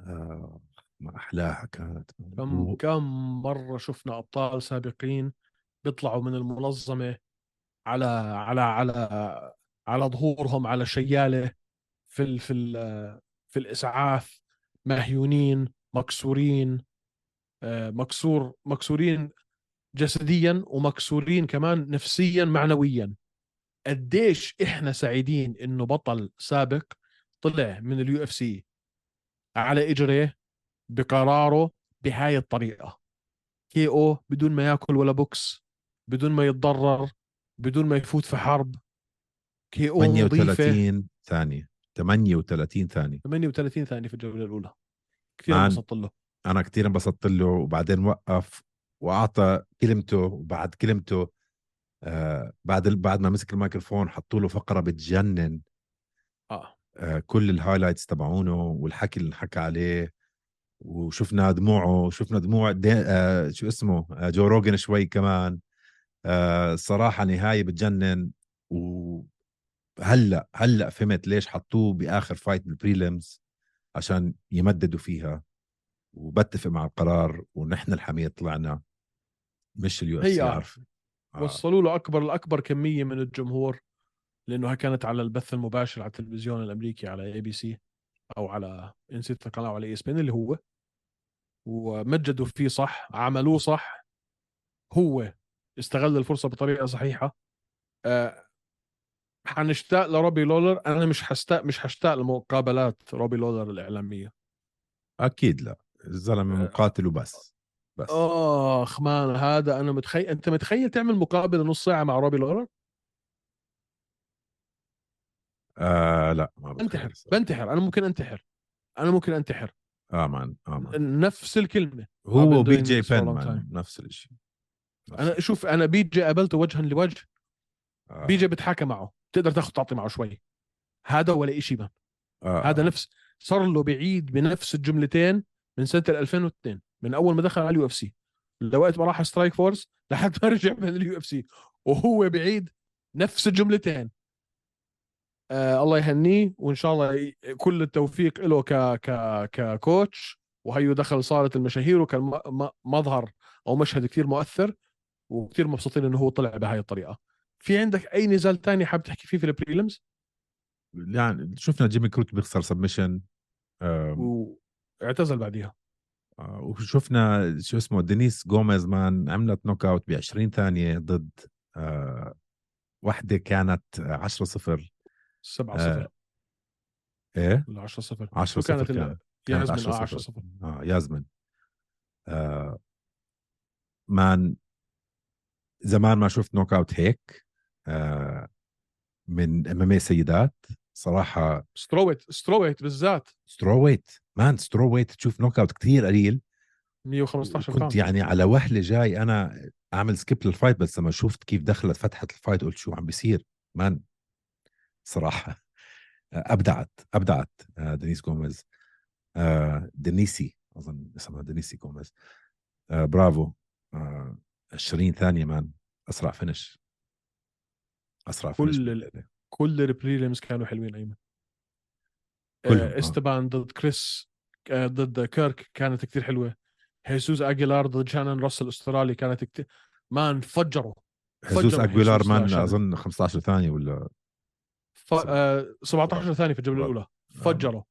آه ما أحلاها كانت. كم و- كم مرة شفنا أبطال سابقين بيطلعوا من المنظمة على على على على ظهورهم على شيالة في ال في ال في الإسعاف مهيونين مكسورين. آه، مكسور مكسورين جسديا ومكسورين كمان نفسيا معنويا. قديش إحنا سعيدين إنه بطل سابق طلع من ال UFC على اجريه بقراره بهاي الطريقة. KO بدون ما يأكل ولا بوكس بدون ما يتضرر بدون ما يفوت في حرب. KO نظيفة. 38 ثانية. 38 ثانية. 38 ثانية في الجولة الأولى. كثير. انبسطت له. أنا كثير انبسطت له وبعدين وقف وأعطى كلمته وبعد كلمته آه بعد بعد ما مسك الميكروفون حطوا له فقرة بتجنن. آه. آه كل ال highlights تبعونه والحكي اللي حكى عليه وشفنا دموعه شفنا دموع آه شو اسمه؟ آه جو روجن شوي كمان. آه صراحة نهاية بتجنن. و هلأ فهمت ليش حطوه بآخر fight بال prelims عشان يمددوا فيها. وبتفق مع القرار ونحن الحمية طلعنا مش ال UFC آه. عارف. آه. وصلوا له أكبر الأكبر كمية من الجمهور لأنه كانت على البث المباشر على التلفزيون الأمريكي على ABC أو على نسيت القناة على ES اللي هو. ومجدوا فيه صح عملوه صح. هو استغل الفرصة بطريقة صحيحة. أه حنشتاق لروبي لولر. أنا مش حشتاق مش حشتاق لمقابلات روبي لولر الإعلامية. أكيد لا. الزلمة آه. مقاتل وبس بس. آخ man هذا أنا متخيل أنت متخيل تعمل مقابلة نص ساعة مع روبي لولر آه لا ما انتحر. بنتحر أنا ممكن أنتحر أنا ممكن أنتحر. آه man آه man. نفس الكلمة. هو و BJ Penn نفس الشيء أنا شوف أنا BJ قابلته وجها لوجه. آه. BJ بتحاكى معه تقدر تاخذ تعطي معه شوي. هذا ولا شيء آه. هذا نفس صار له بعيد بنفس الجملتين من سنة 2002 من أول ما دخل على ال UFC. لوقت ما راح Strikeforce لحد ما رجع من ال UFC. وهو بعيد نفس الجملتين. آه الله يهنيه وإن شاء الله كل التوفيق له ك ك ك coach. وهيو دخل صالة المشاهير وكان مظهر أو مشهد كثير مؤثر وكثير مبسوطين إنه هو طلع بهاي الطريقة. في عندك أي نزال تاني حاب تحكي فيه في ال prelims يعني شفنا جيمي كروت بيخسر submission واعتزل بعديها. وشفنا شو اسمه دينيس جوميز man عملت knockout ب 20 ثانية ضد آه وحدة كانت 10 0 7 آه 0 إيه؟ ولا 10 0 10 شو كانت 0 ال- كانت. 10 آه 10 0 0 آه ياسمين آه man زمان ما شفت knockout هيك آه من إم سيدات. صراحة strawweight strawweight بالذات. strawweight man strawweight تشوف knockout كثير قليل 115 كنت يعني على وهلة جاي أنا أعمل skip لل fight بس لما شفت كيف دخلت فتحت ال fight قلت شو عم بيصير man صراحة أبدعت أبدعت آه، دينيس جوميز آه، دينيسي أظن اسمها دينيسي جوميز آه، برافو آه، 20 ثانية man أسرع finish أسرع كل finish. كل ال prelims كانوا حلوين أيمن آه آه. إستبان ضد كريس آه ضد كيرك كانت كتير حلوة هيسوس اجيلار ضد شانن راسل الاسترالي كانت كتير man فجروا هيسوس هيسوس man. أظن 15 ثانية ولا ف... آه 17 ثانية في الجولة آه. الأولى فجروا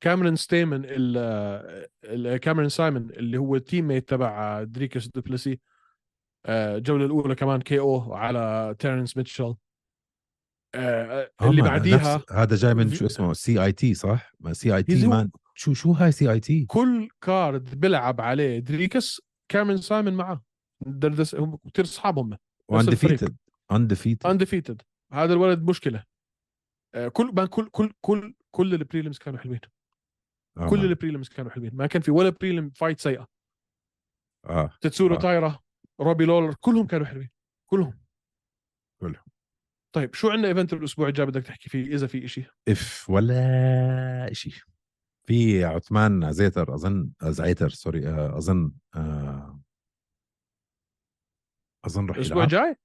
كاميرون ستيمن ال... كاميرون سايمون اللي هو ال teammate تبع دريكس دوبلسي آه، الجولة الأولى كمان KO على تيرنس ميتشل آه، آه، اللي بعديها هذا جاي من شو اسمه CIT صح؟ CIT man شو شو هاي CIT؟ كل card بيلعب عليه دريكس كاميرون سايمون معاه. دردس هم كثير اصحاب هم و undefeated undefeated undefeated هذا الولد مشكلة. آه، كل كل كل كل كل ال prelims كانوا حلوين. كل ال prelims كانوا حلوين. ما كان في ولا prelim fight سيئة. آه تتسورو آه. تايرا روبي لولر كلهم كانوا حلوين. كلهم. طيب شو عندنا event الأسبوع الجاي بدك تحكي فيه؟ إذا في إشي. إف ولا شيء في عثمان عزيتر أظن زعيتر sorry آه، أظن آه، أظن رح الأسبوع الجاي؟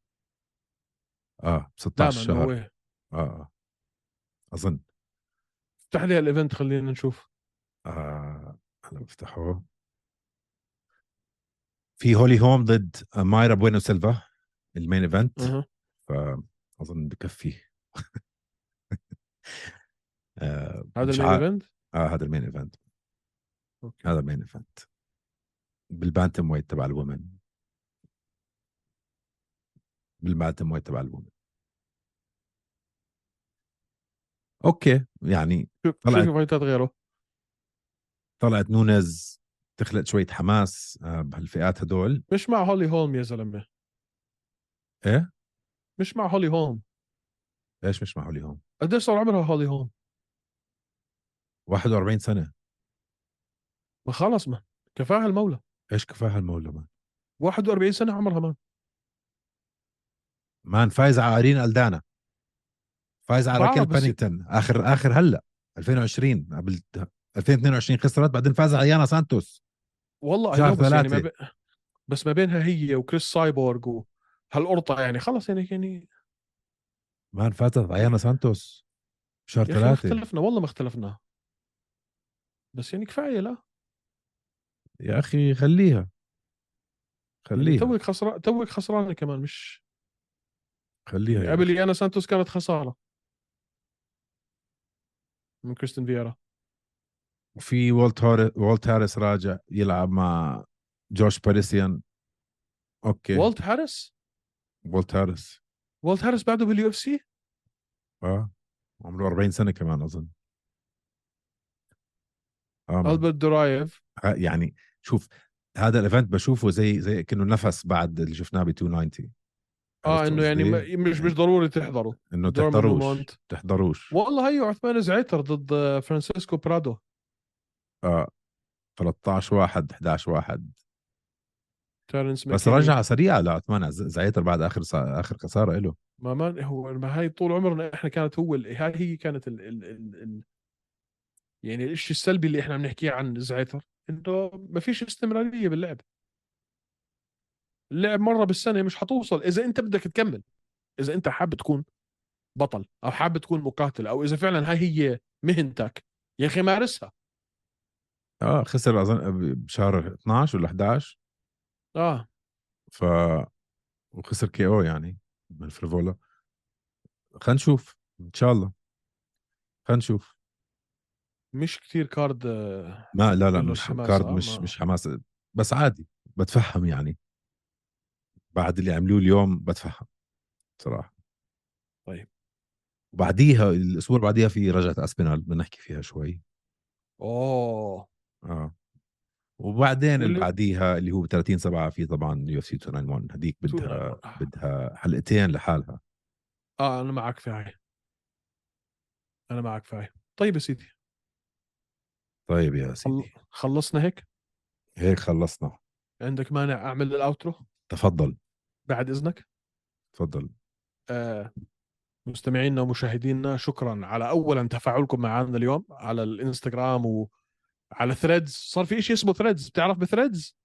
آه 16 دائما شهر. هو آه آه. أظن. افتح لي ال event خلينا نشوف. آه هلا بفتحه. في هولي هولم ضد مايرا بوينو سيلفا ال main event. فاظن بكفي آه هذا ال main event آه هذا ال main event okay. هذا ال main event بال bantamweight تبع ال women بال bantamweight تبع ال women okay يعني طلعت- في fightات غيره. طلعت نونز تخلق شوية حماس آه بهالفئات هدول. مش مع هولي هولم يا زلمة. إيه؟ مش مع هولي هولم. ليش مش مع هولي هولم قديش صار عمرها هولي هولم؟ 41 سنة. ما خلص ما. كفاها المولى. إيش كفاها المولى man 41 سنة عمرها مان man فايز على ارين ألدانا. فايز على راكيل بينينغتون. آخر آخر هلأ 2020 قبل 2022 خسرت بعدين فاز على يانا سانتوس. والله شهر أيوة بس يعني ما ثلاثة. ب... بس ما بينها هي وكريس سايبورغ وهالقرطه يعني خلص يعني يعني man فاتت عيانا سانتوس شهر ثلاثة. اختلفنا والله ما اختلفنا. بس يعني كفاية لا. يا أخي خليها. يعني خليها. توك خسران توك خسرانة كمان مش خليها يا قبل يانا سانتوس كانت خسارة. من كريستن فييرا. وفي والت هاريس والت هاريس راجع يلعب مع جوش باريسيان. okay. والت هاريس؟ والت هاريس. والت هاريس بعده بال UFC آه عمره 40 سنة كمان أظن. آه. ألبرت دورايف ها- يعني شوف هذا ال event بشوفه زي زي كأنه نفس بعد اللي شفناه ب 290 آه إنه يعني؟ ما- مش مش ضروري تحضره. إنه تحضروش. تحضروش. والله هيو عثمان زعيتر ضد فرانسيسكو برادو. آه 13 واحد 11 واحد. تيرنس بس. رجع سريع لعثمان زعيتر بعد آخر سا... آخر خسارة له ما ما هو ما هاي طول عمرنا إحنا كانت هو ال- هاي هي كانت ال ال ال ال يعني الشيء السلبي اللي إحنا عم نحكيه عن زعتر إنه ما فيش استمرارية باللعب. اللعب مرة بالسنة مش حتوصل. إذا أنت بدك تكمل إذا أنت حابب تكون بطل أو حابب تكون مقاتل أو إذا فعلا هاي هي مهنتك يا أخي مارسها. آه خسر أظن بشهر 12 ولا 11 آه. ف وخسر كي أو يعني من فريفولا خلينا نشوف إن شاء الله. خلينا نشوف. مش كتير card ما لا لا مش card آه، مش ما- مش حماس. بس عادي بتفهم يعني. بعد اللي عملوه اليوم بتفهم صراحة طيب. وبعديها الأسبوع بعديها في رجعة أسبينال بدنا نحكي فيها شوي. أوه. آه. وبعدين اللي بعديها اللي هو ب 30 7 في طبعا يو إف سي 291 هذيك بدها 291. بدها حلقتين لحالها. آه أنا معك في هاي. أنا معك في هاي. طيب يا سيدي. طيب يا. سيدي. خلصنا هيك؟ هيك خلصنا. عندك مانع أعمل ال outro؟ تفضل. بعد إذنك. تفضل. آه مستمعينا ومشاهدينا شكرا على اولا تفاعلكم معنا اليوم على الإنستغرام وعلى ثريدز صار في شيء اسمه ثريدز بتعرف بثريدز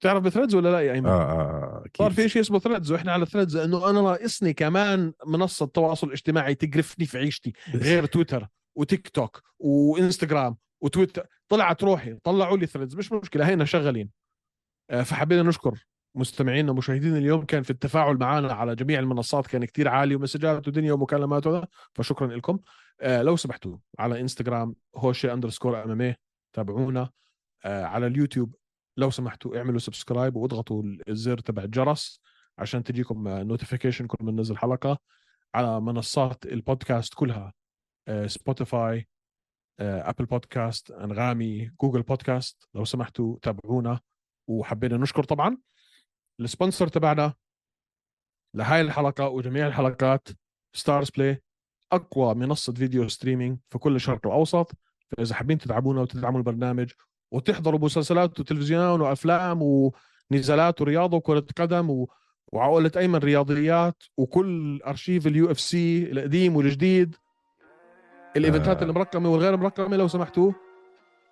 بتعرف بثريدز ولا لا يا أيمن؟ آه آه صار أكيد. في شيء اسمه ثريدز وإحنا على ثريدز انه أنا ناقصني كمان منصة تواصل اجتماعي تقرفني في عيشتي غير تويتر وتيك توك وإنستغرام وتويتر. طلعت روحي طلعوا لي ثريدز مش مشكلة هينا شغالين. آه، فحبينا نشكر مستمعينا ومشاهدينا اليوم كان في التفاعل معنا على جميع المنصات كان كتير عالي ومسجات ودنيا ومكالمات وهذا فشكرا لكم. آه، لو سمحتوا على إنستغرام هوشي underscore MM تابعونا. آه، على اليوتيوب لو سمحتوا اعملوا subscribe واضغطوا الزر تبع الجرس عشان تجيكم notification كل ما ننزل حلقة. على منصات البودكاست كلها آه، سبوتيفاي آه، ابل بودكاست أنغامي جوجل بودكاست لو سمحتوا تابعونا وحبينا نشكر طبعا. ال sponsor تبعنا لهاي الحلقة وجميع الحلقات ستارز بلاي أقوى منصة video streaming في كل الشرق الأوسط فإذا حابين تدعمونا وتدعموا البرنامج وتحضروا مسلسلات وتلفزيون وأفلام ونزالات ورياضة وكرة قدم و... وعقلة أيمن رياضيات وكل أرشيف اليو اف سي القديم والجديد ال event ات آه. المرقمة والغير مرقمة لو سمحتوا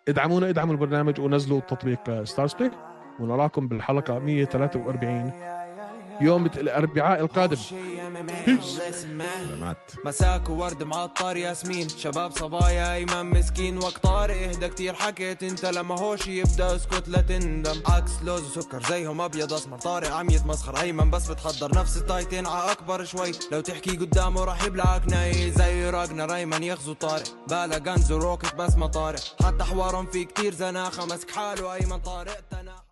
ادعمونا ادعموا البرنامج ونزلوا تطبيق ستارز بلاي ونراكم بالحلقة 143 يوم الأربعاء القادم. مساك وورد معطر ياسمين. شباب صبايا ايمن مسكين. وقت طارق إهدى كتير حكيت أنت. لما هوش يبدأ اسكت لا تندم. عكس لوز وسكر زيهم أبيض أسمر. طارق عم يتمسخر. ايمن بس بتحضر نفس التايتين ع أكبر شوي. لو تحكي قدامه راح يبلعك ناي. زي راجنر ايمن يغزو طارق. بالا غنز وروكت بس ما طارق. حتى حوارهم في كتير زناخة. مسك حاله أيمن طارق.